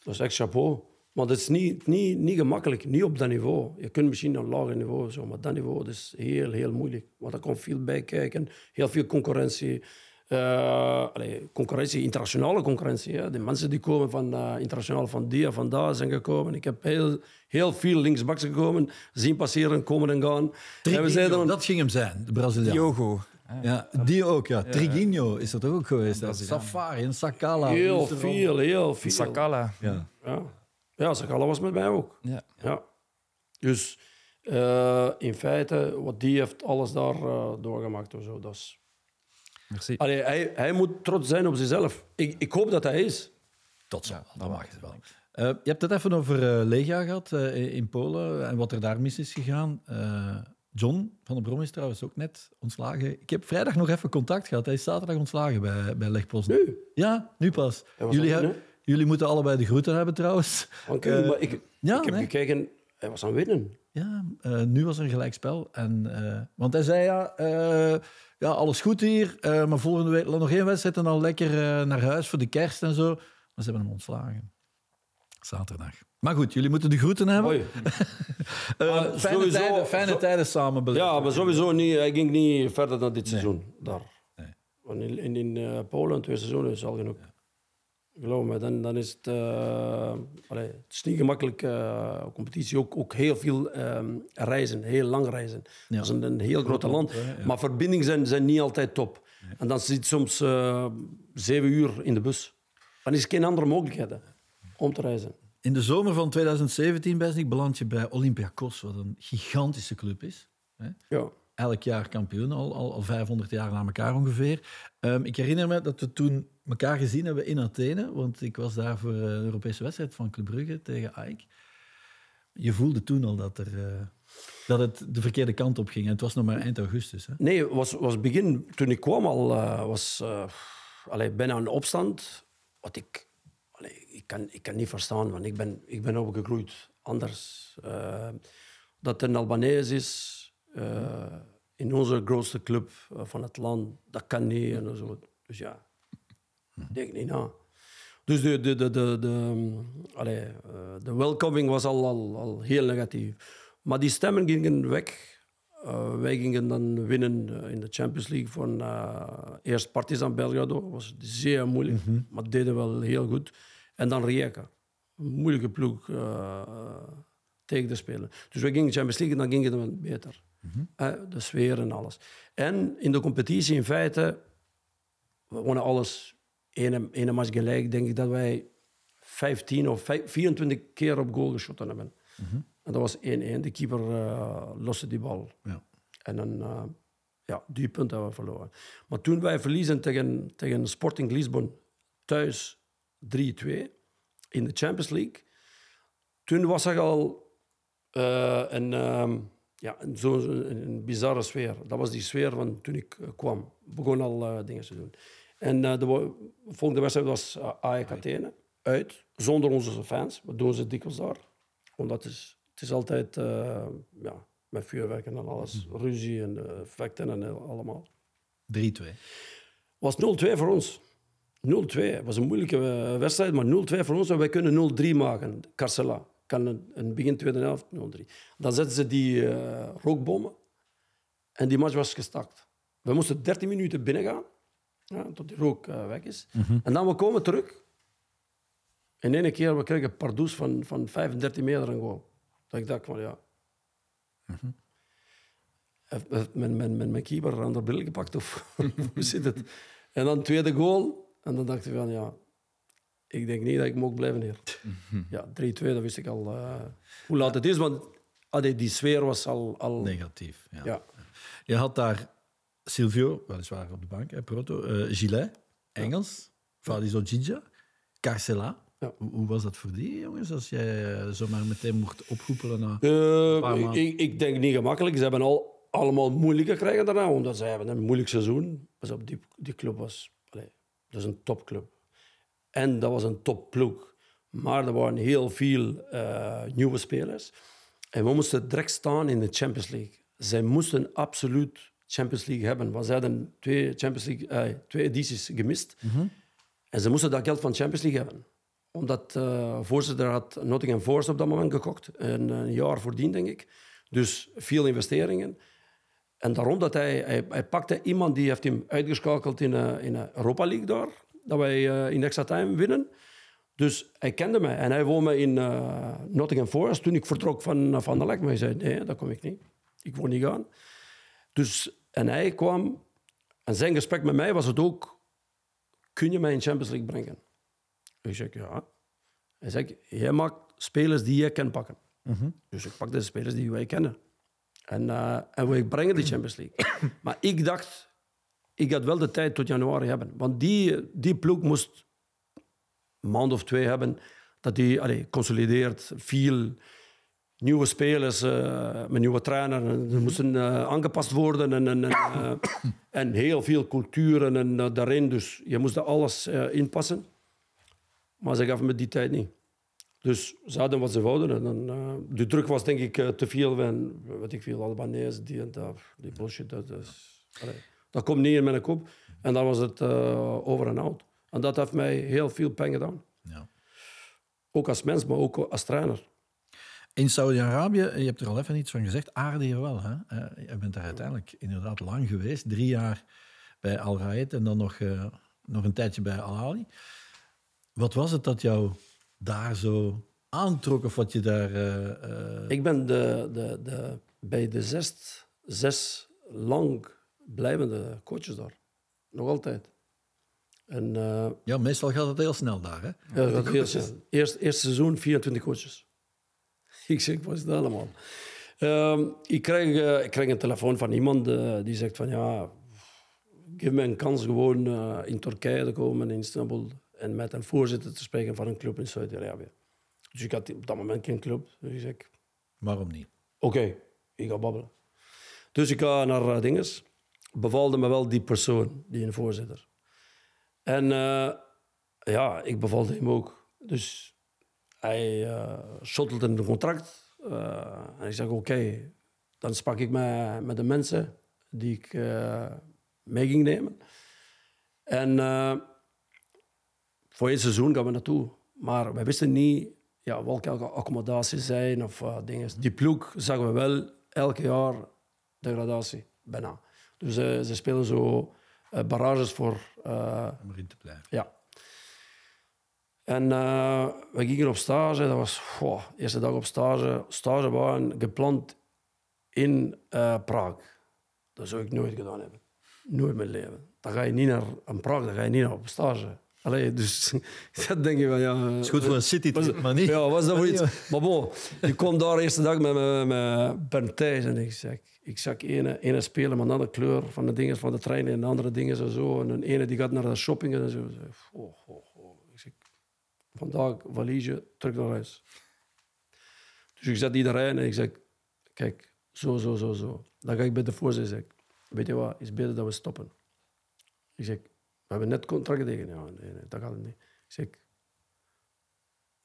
Dat is echt chapeau. Maar dat is niet, niet, niet gemakkelijk, niet op dat niveau. Je kunt misschien een lager niveau, zo, maar dat niveau dat is heel, heel moeilijk. Want er komt veel bij kijken, heel veel concurrentie. Eh, allee, concurrentie, internationale concurrentie. Hè. De mensen die komen van eh, internationaal van die en van daar zijn gekomen. Ik heb heel, heel veel linksbacks gekomen, zien passeren, komen en gaan. en we zeiden dan, dat ging hem zijn, de Braziliaan. Diogo. Ja, die ook, ja. Triguinho is dat ook geweest. Safari en Sakala. heel veel, heel veel. Sakala. Ja. Ja, Sakala was met mij ook. Ja. Ja. Dus eh, in feite, wat die heeft alles daar eh, doorgemaakt. of zo, dat is... Merci. Allee, hij, hij moet trots zijn op zichzelf. Ik, ik hoop dat hij is. Tot zo, Ja, dat mag het wel. Eh, je hebt het even over eh, Legia gehad eh, in Polen en wat er daar mis is gegaan. Eh, John van der Brom is trouwens ook net ontslagen. Ik heb vrijdag nog even contact gehad. Hij is zaterdag ontslagen bij, bij Leg Poznan. Nu. Ja, nu pas. Jullie, hebben- jullie moeten allebei de groeten hebben trouwens. Want, Eh, maar ik, ja, ik heb nee. gekeken, hij was aan het winnen. Ja, eh, nu was er een gelijkspel. En, eh, want hij zei ja, ja, alles goed hier, maar volgende week nog één wedstrijd en dan lekker naar huis voor de kerst en zo. Maar ze hebben hem ontslagen. Zaterdag. Maar goed, jullie moeten de groeten hebben. Maar fijne sowieso- tijden, fijne zo- tijden samen beleven. Ja, maar sowieso niet. Hij ging niet verder dan dit seizoen. Daar. Nee. In, in, in Polen twee seizoenen is al genoeg. Geloof me, dan, dan is het, eh, allee, het is niet gemakkelijk eh, competitie. Ook, ook heel veel ehm, reizen, heel lang reizen. Ja. Dat is een, een heel groot land. ja. Maar verbindingen zijn, zijn niet altijd top. En dan zit soms eh, zeven uur in de bus. Dan is er geen andere mogelijkheid hè, om te reizen. In de zomer van 2017, Besnik, beland je bij Olympiakos, wat een gigantische club is. Hè? Ja. elk jaar kampioen, al, al, al 500 jaar na elkaar ongeveer. Ehm, ik herinner me dat we toen elkaar gezien hebben in Athene, want ik was daar voor eh, de Europese wedstrijd van Club Brugge tegen AEK. Je voelde toen al dat, er, eh, dat het de verkeerde kant op ging. En het was nog maar eind augustus. Hè? Nee, was, was begin, toen ik kwam al, eh, was allee, bijna een opstand. Wat ik, allee, ik, kan, ik kan niet verstaan, want ik ben, ik ben opgegroeid anders. Dat een Albanees is in onze grootste club van het land, dat kan niet. En zo. Dus ja, denk niet na. Dus de, de, de, de, de, allee, eh, de welcoming was al, al, al heel negatief. Maar die stemmen gingen weg. Eh, wij gingen dan winnen eh, in de Champions League van uh, eerst Partizan Belgrado. Dat was zeer moeilijk, maar deden wel heel goed. En dan Rijeka. Een moeilijke ploeg tegen te spelen. Dus wij gingen Champions League en dan ging het wel beter. Eh, de sfeer en alles. En in de competitie in feite, we wonnen alles. Ene, ene match gelijk, denk ik dat wij 15 of 5, 24 keer op goal geschoten hebben. En dat was 1-1. De keeper uh, loste die bal. Ja. En dan, uh, ja, die punt hebben we verloren. Maar toen wij verliezen tegen, tegen Sporting Lisbon thuis 3-2 in de Champions League, toen was er al uh, een, um, ja, zo'n een, een bizarre sfeer. Dat was die sfeer van toen ik kwam. Begon al dingen te doen. En uh, de volgende wedstrijd was uh, AEK Athene, uit, zonder onze fans. We doen ze dikwijls daar. Omdat het is, het is altijd uh, ja, met vuurwerk en alles, mm. ruzie en effecten en allemaal. 3-2. was 0-2 voor ons. 0-2 was een moeilijke eh, wedstrijd, maar 0-2 voor ons. En wij kunnen 0-3 maken. Carcela kan een, een begin tweede helft 0-3. Dan zetten ze die uh, rookbommen en die match was gestakt. We moesten 13 minuten binnengaan, ja, tot die rook uh, weg is. En dan we komen terug. In één keer we kregen Pardoes van, van 35 meter een goal. Dat ik dacht van ja. Heeft mijn, mijn, mijn, mijn keeper aan de bril gepakt of hoe zit het? En dan tweede goal. En dan dacht ik van ja, ik denk niet dat ik mocht blijven hier. Ja, 3-2, dat wist ik al uh, hoe laat het is. Want allee, die sfeer was al... al Negatief, ja. ja. Je had daar Silvio, weliswaar op de bank, hè, Proto, uh, Gillet, Engels, Fadizo Gija, Carcela. Ja. Hoe, was dat voor die jongens, als jij uh, zomaar meteen mocht oproepelen? Na uh, ik, ik, denk niet gemakkelijk. Ze hebben al allemaal moeilijk gekregen daarna, omdat ze hebben een moeilijk seizoen. Dus op die, die club was... Allez, dat is een topclub. En dat was een topploeg. Maar er waren heel veel uh, nieuwe spelers. En we moesten direct staan in de Champions League. Zij moesten absoluut Champions League hebben. Want ze hadden twee, Champions League, uh, twee edities gemist. Mhm. En ze moesten dat geld van Champions League hebben. Omdat uh, voorzitter had Nottingham Forest op dat moment gekocht. En een jaar voordien, denk ik. Dus veel investeringen. En daarom dat hij, hij, hij pakte iemand die heeft hem uitgeschakeld in de in Europa League daar. Dat wij uh, in extra time winnen. Dus hij kende mij en hij woonde in uh, Nottingham Forest toen ik vertrok van Van der Lek. Maar hij zei, nee, dat kom ik niet. Ik wil niet gaan. Dus, en hij kwam... En zijn gesprek met mij was het ook... Kun je mij in Champions League brengen? Ik zeg, ja. Hij zei, jij maakt spelers die jij kan pakken. -hmm. Dus ik pak de spelers die wij kennen. En, uh, en we brengen de Champions League. maar ik dacht, ik had wel de tijd tot januari hebben. Want die, die ploeg moest een maand of twee hebben dat die allee, consolideert. Veel nieuwe spelers, uh, met nieuwe trainer. Er moesten uh, aangepast worden en, en, uh, en heel veel culturen en, daarin. Dus je moest alles inpassen. Maar ze gaven me die tijd niet. Dus ze hadden wat ze wouden. En dan, de druk was denk ik te veel. En, weet ik veel, Albanese, die en dat. Die bullshit. Dat, is, allee. Dat komt niet in mijn kop. En dan was het over en out. En dat heeft mij heel veel pijn gedaan. Ja. Ook als mens, maar ook als trainer. In Saudi-Arabië, je hebt er al even iets van gezegd, aarde je wel. Hè? Uh, je bent daar uiteindelijk inderdaad lang geweest. Drie jaar bij Al Raed en dan nog, uh, nog een tijdje bij Al Ali. Wat was het dat jou daar zo aantrok of wat je daar... Ik ben de, de, de, bij de zes, zes lang blijvende coaches daar. Nog altijd. En, uh, ja, meestal gaat het heel snel daar. Hè? Ja, dat heel snel. Eerst, eerste seizoen 24 coaches. ik zeg, wat is dat allemaal? Uh, ik, krijg, uh, ik krijg een telefoon van iemand uh, die zegt van ja, geef me een kans gewoon in Turkije te komen, in Istanbul, en met een voorzitter te spreken van een club in Saudi-Arabië. Dus ik had op dat moment geen club. Dus ik zeg... Waarom niet? Oké, okay, ik ga babbelen. Dus ik ga naar dinges bevalde me wel die persoon, die een voorzitter. En ja, ik bevalde hem ook. Dus hij uh, shottelde een contract. Uh, en ik zeg, oké, okay. dan sprak ik met, met de mensen die ik mee ging nemen. En voor één seizoen gaan we naartoe. Maar we wisten niet ja, welke accommodaties zijn of dingen. Die ploeg zagen we wel elke jaar degradatie, bijna. Dus uh, ze spelen zo uh, barrages voor... Om erin te blijven. Ja. En we gingen op stage. Dat was de eerste dag op stage. Stage waren gepland in Praag. Dat zou ik nooit gedaan hebben. Nooit in mijn leven. Dan ga je niet naar een Praag, dan ga je niet naar op stage. Allee, dus dat denk je van ja. Het is goed voor een city, was, maar niet. Ja, was dat voor iets? Maar bon, je komt daar de eerste dag met, met, met Bernd Thijs en ik zeg, ik zag ene, ene spelen met een andere kleur van de dingen van de trein en andere dingen en zo. En een ene die gaat naar de shopping en zo. Oh. Ik vandaag valiesje, terug naar huis. Dus ik zet die en ik zeg, kijk, zo, zo, zo, zo. Dan ga ik bij de voorzitter zeg, weet je wat, is beter dat we stoppen. Ik zeg, we hebben net contract tegen. Ja, nee, nee, dat gaat niet. Ik zeg,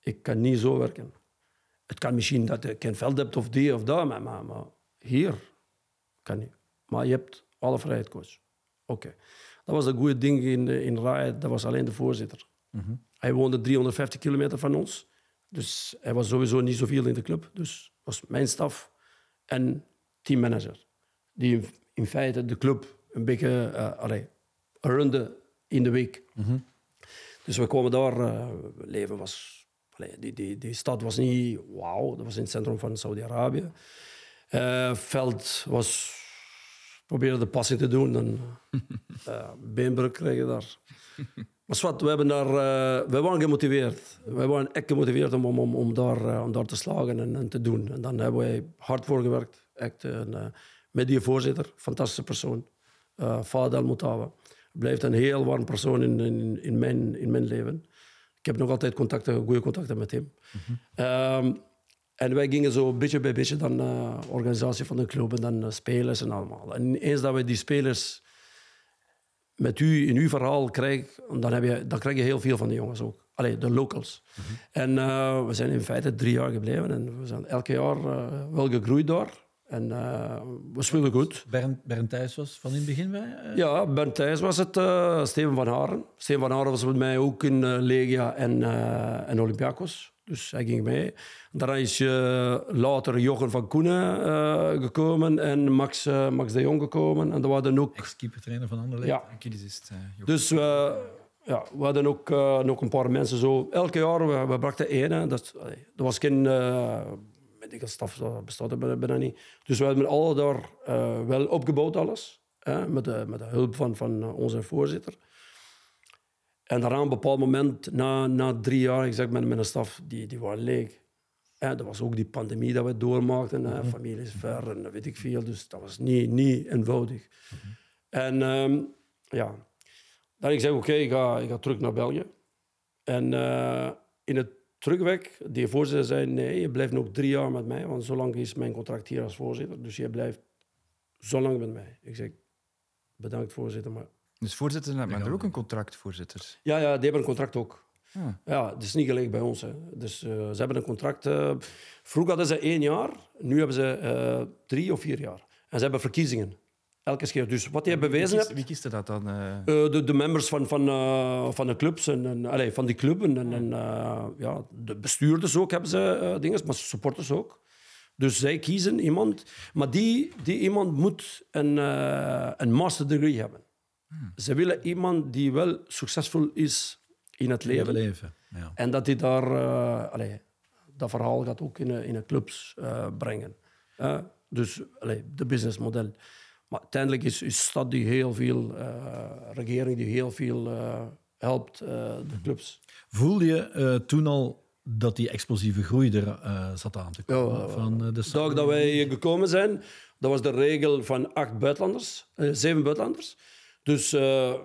ik kan niet zo werken. Het kan misschien dat je geen veld hebt of die of dat, maar, maar, hier kan niet. Maar je hebt alle vrijheid, coach. Oké. Dat was het goede ding in, in dat was alleen de voorzitter. Hij woonde 350 kilometer van ons. Dus hij was sowieso niet zoveel in de club. Dus was mijn staf en teammanager. Die in, feite de club een beetje uh, allee, runde in de week. Dus we kwamen daar. Uh, leven was... Allee, die, die, die stad was niet wauw. Dat was in het centrum van Saudi-Arabië. Uh, veld was... Probeerde de passing te doen. Dan uh, beenbruk kreeg je daar. Maar wat, we, hebben daar, uh, we waren gemotiveerd. We waren echt gemotiveerd om, om, om, daar, uh, om daar te slagen en, en, te doen. En dan hebben wij hard voor gewerkt. Echt, en, uh, met die voorzitter, fantastische persoon. Uh, Fadel Moutawa. Blijft een heel warm persoon in, in, in, mijn, in mijn leven. Ik heb nog altijd contacten, goede contacten met hem. Mm -hmm. um, en wij gingen zo beetje bij beetje dan organisatie van de club en dan spelers en allemaal. En eens dat we die spelers met u in uw verhaal krijgt, dan, heb je, dan krijg je heel veel van de jongens ook. Allee, de locals. Mm -hmm. En uh, we zijn in feite drie jaar gebleven en we zijn elke jaar uh, wel gegroeid daar. En uh, we speelden goed. Bernd, Bernd Thijs was van in het begin bij? Ja, Bernd Thijs was het. Steven van Haren. Steven van Haren was met mij ook in Legia en, en Olympiakos. Dus hij ging mee. Daarna is uh, later Jochen van Koenen uh, gekomen en Max, uh, Max de Jong gekomen. En er waren ook... Ex-keepertrainer van Anderlecht. Ja. Kinesist, dus ja, we hadden ook nog een paar mensen zo... Elke jaar, we, we brachten één. Hè. Dat, dat was geen... medical staf dat bestaat bijna niet. Dus we hebben alle daar wel opgebouwd alles. Hè, met, de, met de hulp van, van onze voorzitter. En daarna, een bepaald moment, na, na drie jaar, ik zeg met mijn staf, die, die waren leeg. En dat was ook die pandemie dat we doormaakten. Mm -hmm. Familie is ver en weet ik veel. Dus dat was niet, niet eenvoudig. Mm -hmm. En um, ja, dan ik zeg oké, okay, ik, ga, ik ga terug naar België. En uh, in het terugweg, die voorzitter zei, nee, je blijft nog drie jaar met mij. Want zo lang is mijn contract hier als voorzitter. Dus je blijft zo lang met mij. Ik zeg, bedankt voorzitter, maar dus voorzitter hebben maar er ook een contract, voorzitter? Ja, ja, die hebben een contract ook. Ah. Ja, het is niet gelijk bij ons. Hè. Dus uh, ze hebben een contract. Uh, vroeger hadden ze één jaar, nu hebben ze uh, drie of vier jaar. En ze hebben verkiezingen. Elke keer. Dus wat je bewezen hebt... Wie kiest dat dan? de, de members van, van, van de clubs, en, en, allez, van die clubben. En, en ja, de bestuurders ook hebben ze dingen, maar supporters ook. Dus zij kiezen iemand. Maar die, die iemand moet een, een master degree hebben. Hmm. Ze willen iemand die wel succesvol is in het leven. leven ja. En dat hij daar, uh, allez, dat verhaal gaat ook in, in de clubs uh, brengen. Uh, dus allez, de businessmodel. Maar uiteindelijk is een stad die heel veel, regering die heel veel helpt, de clubs. Voelde je toen al dat die explosieve groei er zat aan te komen? Ja, van de dag dat wij gekomen zijn, dat was de regel van acht buitenlanders, zeven buitenlanders. Dus uh,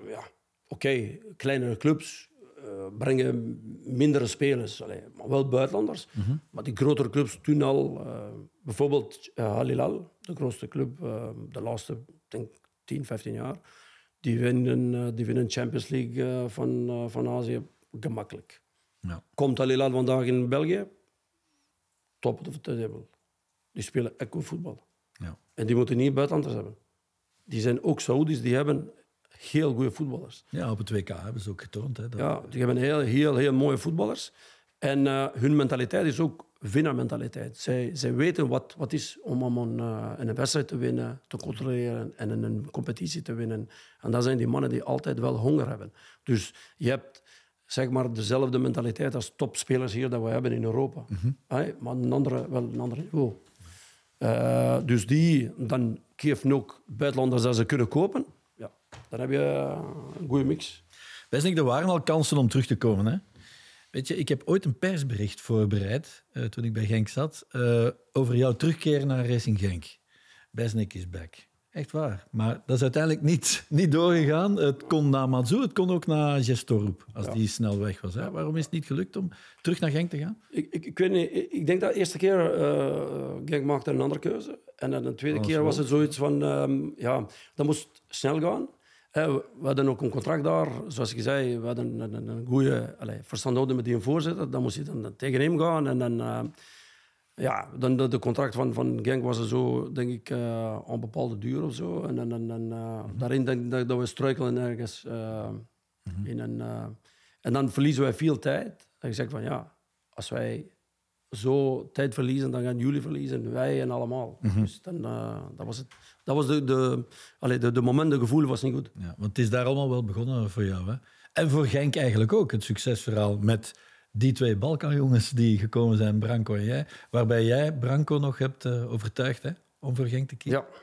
ja, oké, okay, kleinere clubs uh, brengen mindere spelers, Allee, maar wel buitenlanders. Mm -hmm. Maar die grotere clubs toen al, uh, bijvoorbeeld Al Hilal, de grootste club, de laatste denk, 10, 15 jaar, die winnen, die winnen Champions League van, van Azië gemakkelijk. Ja. Komt Al Hilal vandaag in België, top of the table. Die spelen echt goed voetbal. Ja. En die moeten niet buitenlanders hebben. Die zijn ook Saoedi's, die hebben heel goede voetballers. Ja, op het WK hebben ze ook getoond. Hè, dat... Ja, die hebben heel, heel, heel mooie voetballers. En uh, hun mentaliteit is ook winnaarmentaliteit. Zij, zij weten wat, wat is om, om een, uh, een wedstrijd te winnen, te controleren en in een competitie te winnen. En dat zijn die mannen die altijd wel honger hebben. Dus je hebt zeg maar dezelfde mentaliteit als topspelers hier dat we hebben in Europa. Mm -hmm. hey, maar een andere, wel een ander niveau. Uh, dus die, dan geven ook buitenlanders dat ze kunnen kopen. Dan heb je een goede mix. Wesnik, er waren al kansen om terug te komen. Hè? Weet je, ik heb ooit een persbericht voorbereid uh, toen ik bij Genk zat uh, over jouw terugkeer naar Racing Genk. Besnik is back. Echt waar. Maar dat is uiteindelijk niet, niet doorgegaan. Het kon naar Mazou, het kon ook naar Gestorup, als ja. die snel weg was. Hè? Waarom is het niet gelukt om terug naar Genk te gaan? Ik, ik, ik weet niet. Ik denk dat de eerste keer uh, Genk maakte een andere keuze. En dan de tweede keer was het zoiets van... Um, ja, dat moest snel gaan. We hadden ook een contract daar, zoals ik zei, we hadden een, een, een goede verstandhouding met die voorzitter. Dan moest je dan tegen hem gaan en dan... Uh, ja, dan de, de contract van, van Genk was er zo, denk ik, uh, een bepaalde duur of zo. En, en, en, en uh, daarin denk ik dat, we struikelen ergens. Uh, in een, en dan verliezen wij veel tijd. En je zegt van ja, als wij zo tijd verliezen, dan gaan jullie verliezen, wij en allemaal. Dus dan, dat was het. Dat was de, de, allee, de, de moment, de gevoel was niet goed. Ja, want het is daar allemaal wel begonnen voor jou. Hè? En voor Genk eigenlijk ook, het succesverhaal met die twee Balkanjongens die gekomen zijn, Branco en jij. Waarbij jij Branco nog hebt uh, overtuigd hè, om voor Genk te kiezen. Ja.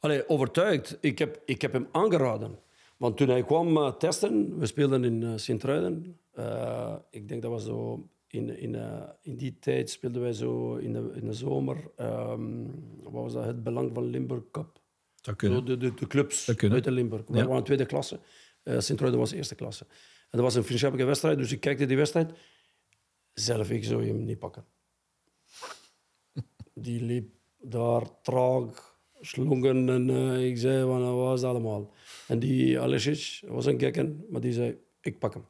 Allee, overtuigd. Ik heb, ik heb hem aangeraden. Want toen hij kwam uh, testen, we speelden in Sint-Truiden. ik denk dat was zo... In, in, in die tijd speelden wij zo in de, in de zomer... Um, wat was dat? Het Belang van Limburg Cup. Dat kunnen. De, de, de clubs uit de Limburg. We ja. waren tweede klasse. Sint-Truiden was eerste klasse. En dat was een vriendschappelijke wedstrijd, dus ik kijkte die wedstrijd. Zelf, ik zou hem niet pakken. Die liep daar traag, slongen en uh, ik zei wat was dat allemaal? En die Alesic was een gekken, maar die zei, ik pak hem.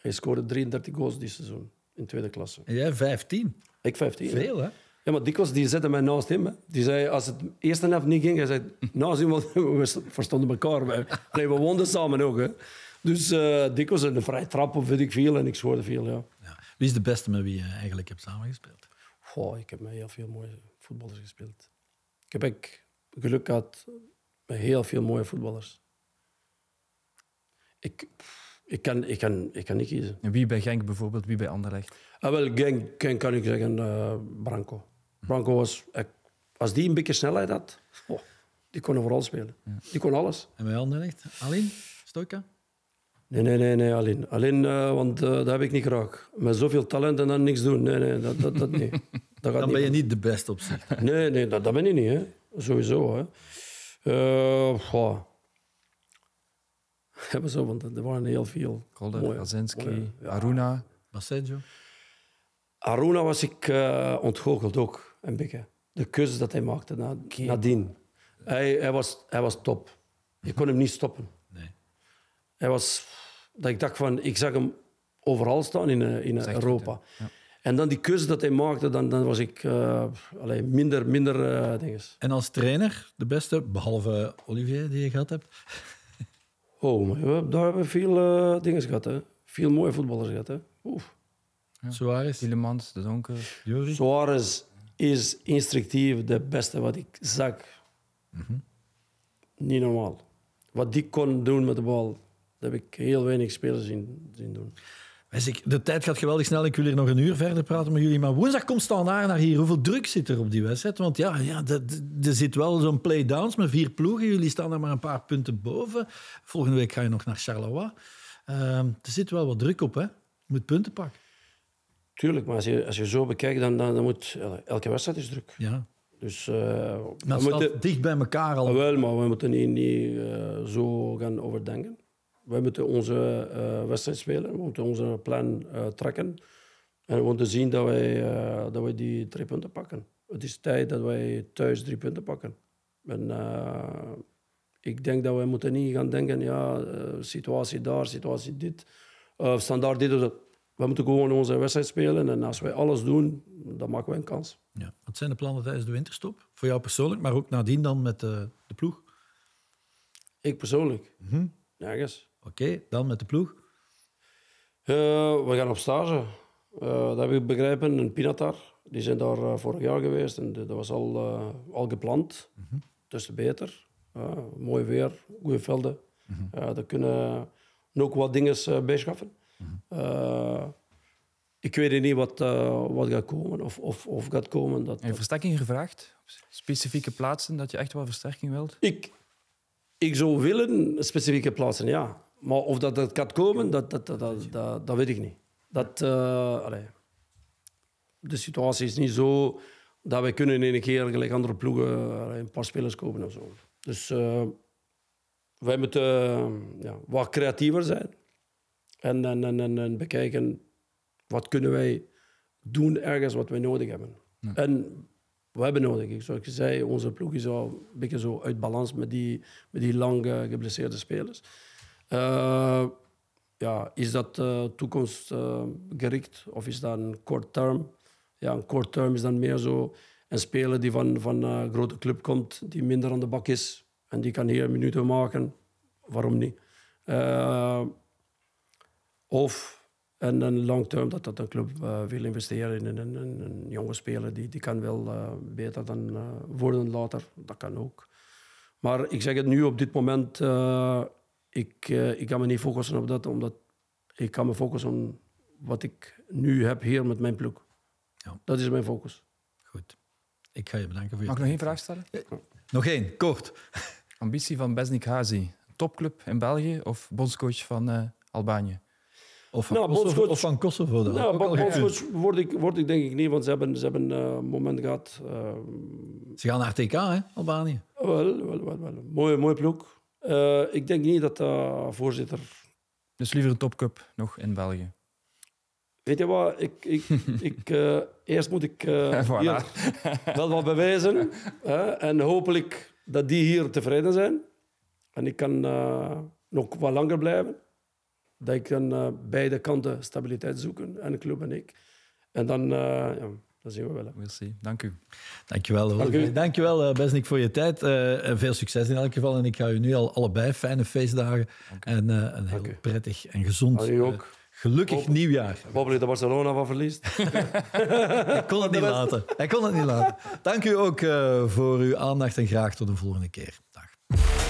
Hij scoorde 33 goals dit seizoen in tweede klasse. En jij 15? Ik 15. Veel, hè? Ja, maar dikwijls die zette mij naast hem. Hè. Die zei, als het eerste helft niet ging, hij zei, naast hem, we verstonden elkaar. We, we woonden samen ook. Hè. Dus uh, dikwijls een vrij trap of weet ik veel en ik scoorde veel, ja. ja. Wie is de beste met wie je eigenlijk hebt samengespeeld? Goh, ik heb met heel veel mooie voetballers gespeeld. Ik heb ik geluk gehad met heel veel mooie voetballers. Ik, ik, kan, ik, kan, ik kan niet kiezen. En wie bij Genk bijvoorbeeld, wie bij Anderlecht? Ah, wel, Genk, Genk kan ik zeggen uh, Branco. Branco was... Als die een beetje snelheid had, oh, die kon overal spelen. Ja. Die kon alles. En bij Anderlecht? Alleen? Stoika? Nee, nee, nee, nee alleen. Alleen, uh, want uh, dat heb ik niet graag. Met zoveel talent en dan niks doen. Nee, nee, dat, dat, dat niet. Dat gaat dan ben je niet de beste op zich. Nee, nee dat, dat ben ik niet. Hè. Sowieso. Hè. Uh. Hebben zo, want er waren heel veel. Kolder, Azinski, ja. Aruna. Baseggio. Aruna was ik uh, ontgoocheld ook, een beetje. De keuze dat hij maakte na, nadien. Hij, hij, was, hij was top. Je kon hem niet stoppen. Nee. Hij was dat ik dacht van, ik zag hem overal staan in, eh, in Europa. ja. En dan die keuze dat hij maakte, dan, dan was ik uh, allee, minder, minder uh, dinges. En als trainer, de beste, behalve Olivier die je gehad hebt? Oh, maar daar hebben we veel uh, dingen gehad. Hè. Veel mooie voetballers gehad. Hè. Oef. Ja. Suarez. Tielemans, De Donker. Jury. Suarez is instructief de beste wat ik zag. Mm -hmm. Niet normaal. Wat die kon doen met de bal, dat heb ik heel weinig spelers zien, zien doen. De tijd gaat geweldig snel. Ik wil hier nog een uur verder praten met jullie. Maar woensdag komt Standaard naar hier. Hoeveel druk zit er op die wedstrijd? Want ja, ja er zit wel zo'n play-downs met vier ploegen. Jullie staan er maar een paar punten boven. Volgende week ga je nog naar Charleroi. Uh, er zit wel wat druk op, hè? Je moet punten pakken. Tuurlijk, maar als je, als je zo bekijkt, dan, dan, dan moet... Elke wedstrijd is druk. Ja. Dus... Uh, we moeten, dicht bij elkaar al. Wel, maar we moeten niet, niet uh, zo gaan overdenken. We moeten onze uh, wedstrijd spelen, we moeten onze plan uh, trekken. En we moeten zien dat wij, uh, dat wij die drie punten pakken. Het is tijd dat wij thuis drie punten pakken. En ik denk dat we moeten niet gaan denken, ja, situatie daar, situatie dit, standaard dit of dat. We moeten gewoon onze wedstrijd spelen en als wij alles doen, dan maken we een kans. Ja. Wat zijn de plannen tijdens de winterstop? Voor jou persoonlijk, maar ook nadien dan met de, de ploeg? Ik persoonlijk? Mm -hmm. Nergens. Oké, dan met de ploeg? Uh, we gaan op stage. Uh, dat heb ik begrepen, in Pinatar. Die zijn daar uh, vorig jaar geweest en dat was al, al gepland. Mm -hmm. Dus beter. mooi weer, goede velden. Mm -hmm. daar kunnen ook wat dingen bijschaffen. Mhm. ik weet niet wat, wat gaat komen of, of, of gaat komen. Dat, Heb je versterking gevraagd? Specifieke plaatsen dat je echt wel versterking wilt? Ik, ik zou willen specifieke plaatsen, ja. Maar of dat, dat gaat komen, dat, dat, dat, dat, dat weet ik niet. Dat, uh, de situatie is niet zo dat wij kunnen in een keer gelijk andere ploegen een paar spelers kopen of zo. Dus uh, wij moeten uh, ja, wat creatiever zijn. En, en, en, en, bekijken wat kunnen wij doen ergens wat wij nodig hebben. Ja. En we hebben nodig. Zoals ik zei, onze ploeg is al een beetje zo uit balans met die, met die lang geblesseerde spelers. Uh, ja, is dat uh, toekomstgericht uh, of is dat een kort term? ja, een kort term is dan meer zo een speler die van, van een grote club komt, die minder aan de bak is en die kan hier minuten maken. Waarom niet? Of en een long term dat, dat een club wil investeren in een, jonge speler. Die, die kan wel beter dan uh, worden later. Dat kan ook. Maar ik zeg het nu op dit moment. Ik, ik kan me niet focussen op dat. Omdat ik kan me focussen op wat ik nu heb hier met mijn ploeg. Ja. Dat is mijn focus. Goed. Ik ga je bedanken voor je Mag ik nog één vraag stellen? Nog één, kort. Ambitie van Besnik Hazi. Topclub in België of bondscoach van Albanië? Of van, nou, Kosovo, of van Kosovo. Nou, bondscoach word ik, word ik denk ik niet, want ze hebben, ze hebben uh, een moment gehad. Uh, ze gaan naar TK, hè, Albanië? Wel, wel, wel. wel. Mooie, mooie ploeg. Uh, ik denk niet dat uh, voorzitter... Dus liever een topcup nog in België? Weet je wat, ik, ik, ik, uh, eerst moet ik uh, voilà. hier wel wat bewijzen. en hopelijk dat die hier tevreden zijn. En ik kan nog wat langer blijven dat ik uh, beide kanten stabiliteit zoeken, en de club en ik. En dan, ja, dat zien we wel. We'll see. Dank u. Dankjewel. Dank u. Dankjewel, uh, Besnik, voor je tijd. Uh, veel succes in elk geval. En ik ga u nu al allebei fijne feestdagen en een heel prettig en gezond... ook. Gelukkig nieuwjaar. Hopelijk de Barcelona van verliest. Hij kon het niet laten. Hij kon het niet laten. Dank u ook uh, voor uw aandacht en graag tot de volgende keer. Dag.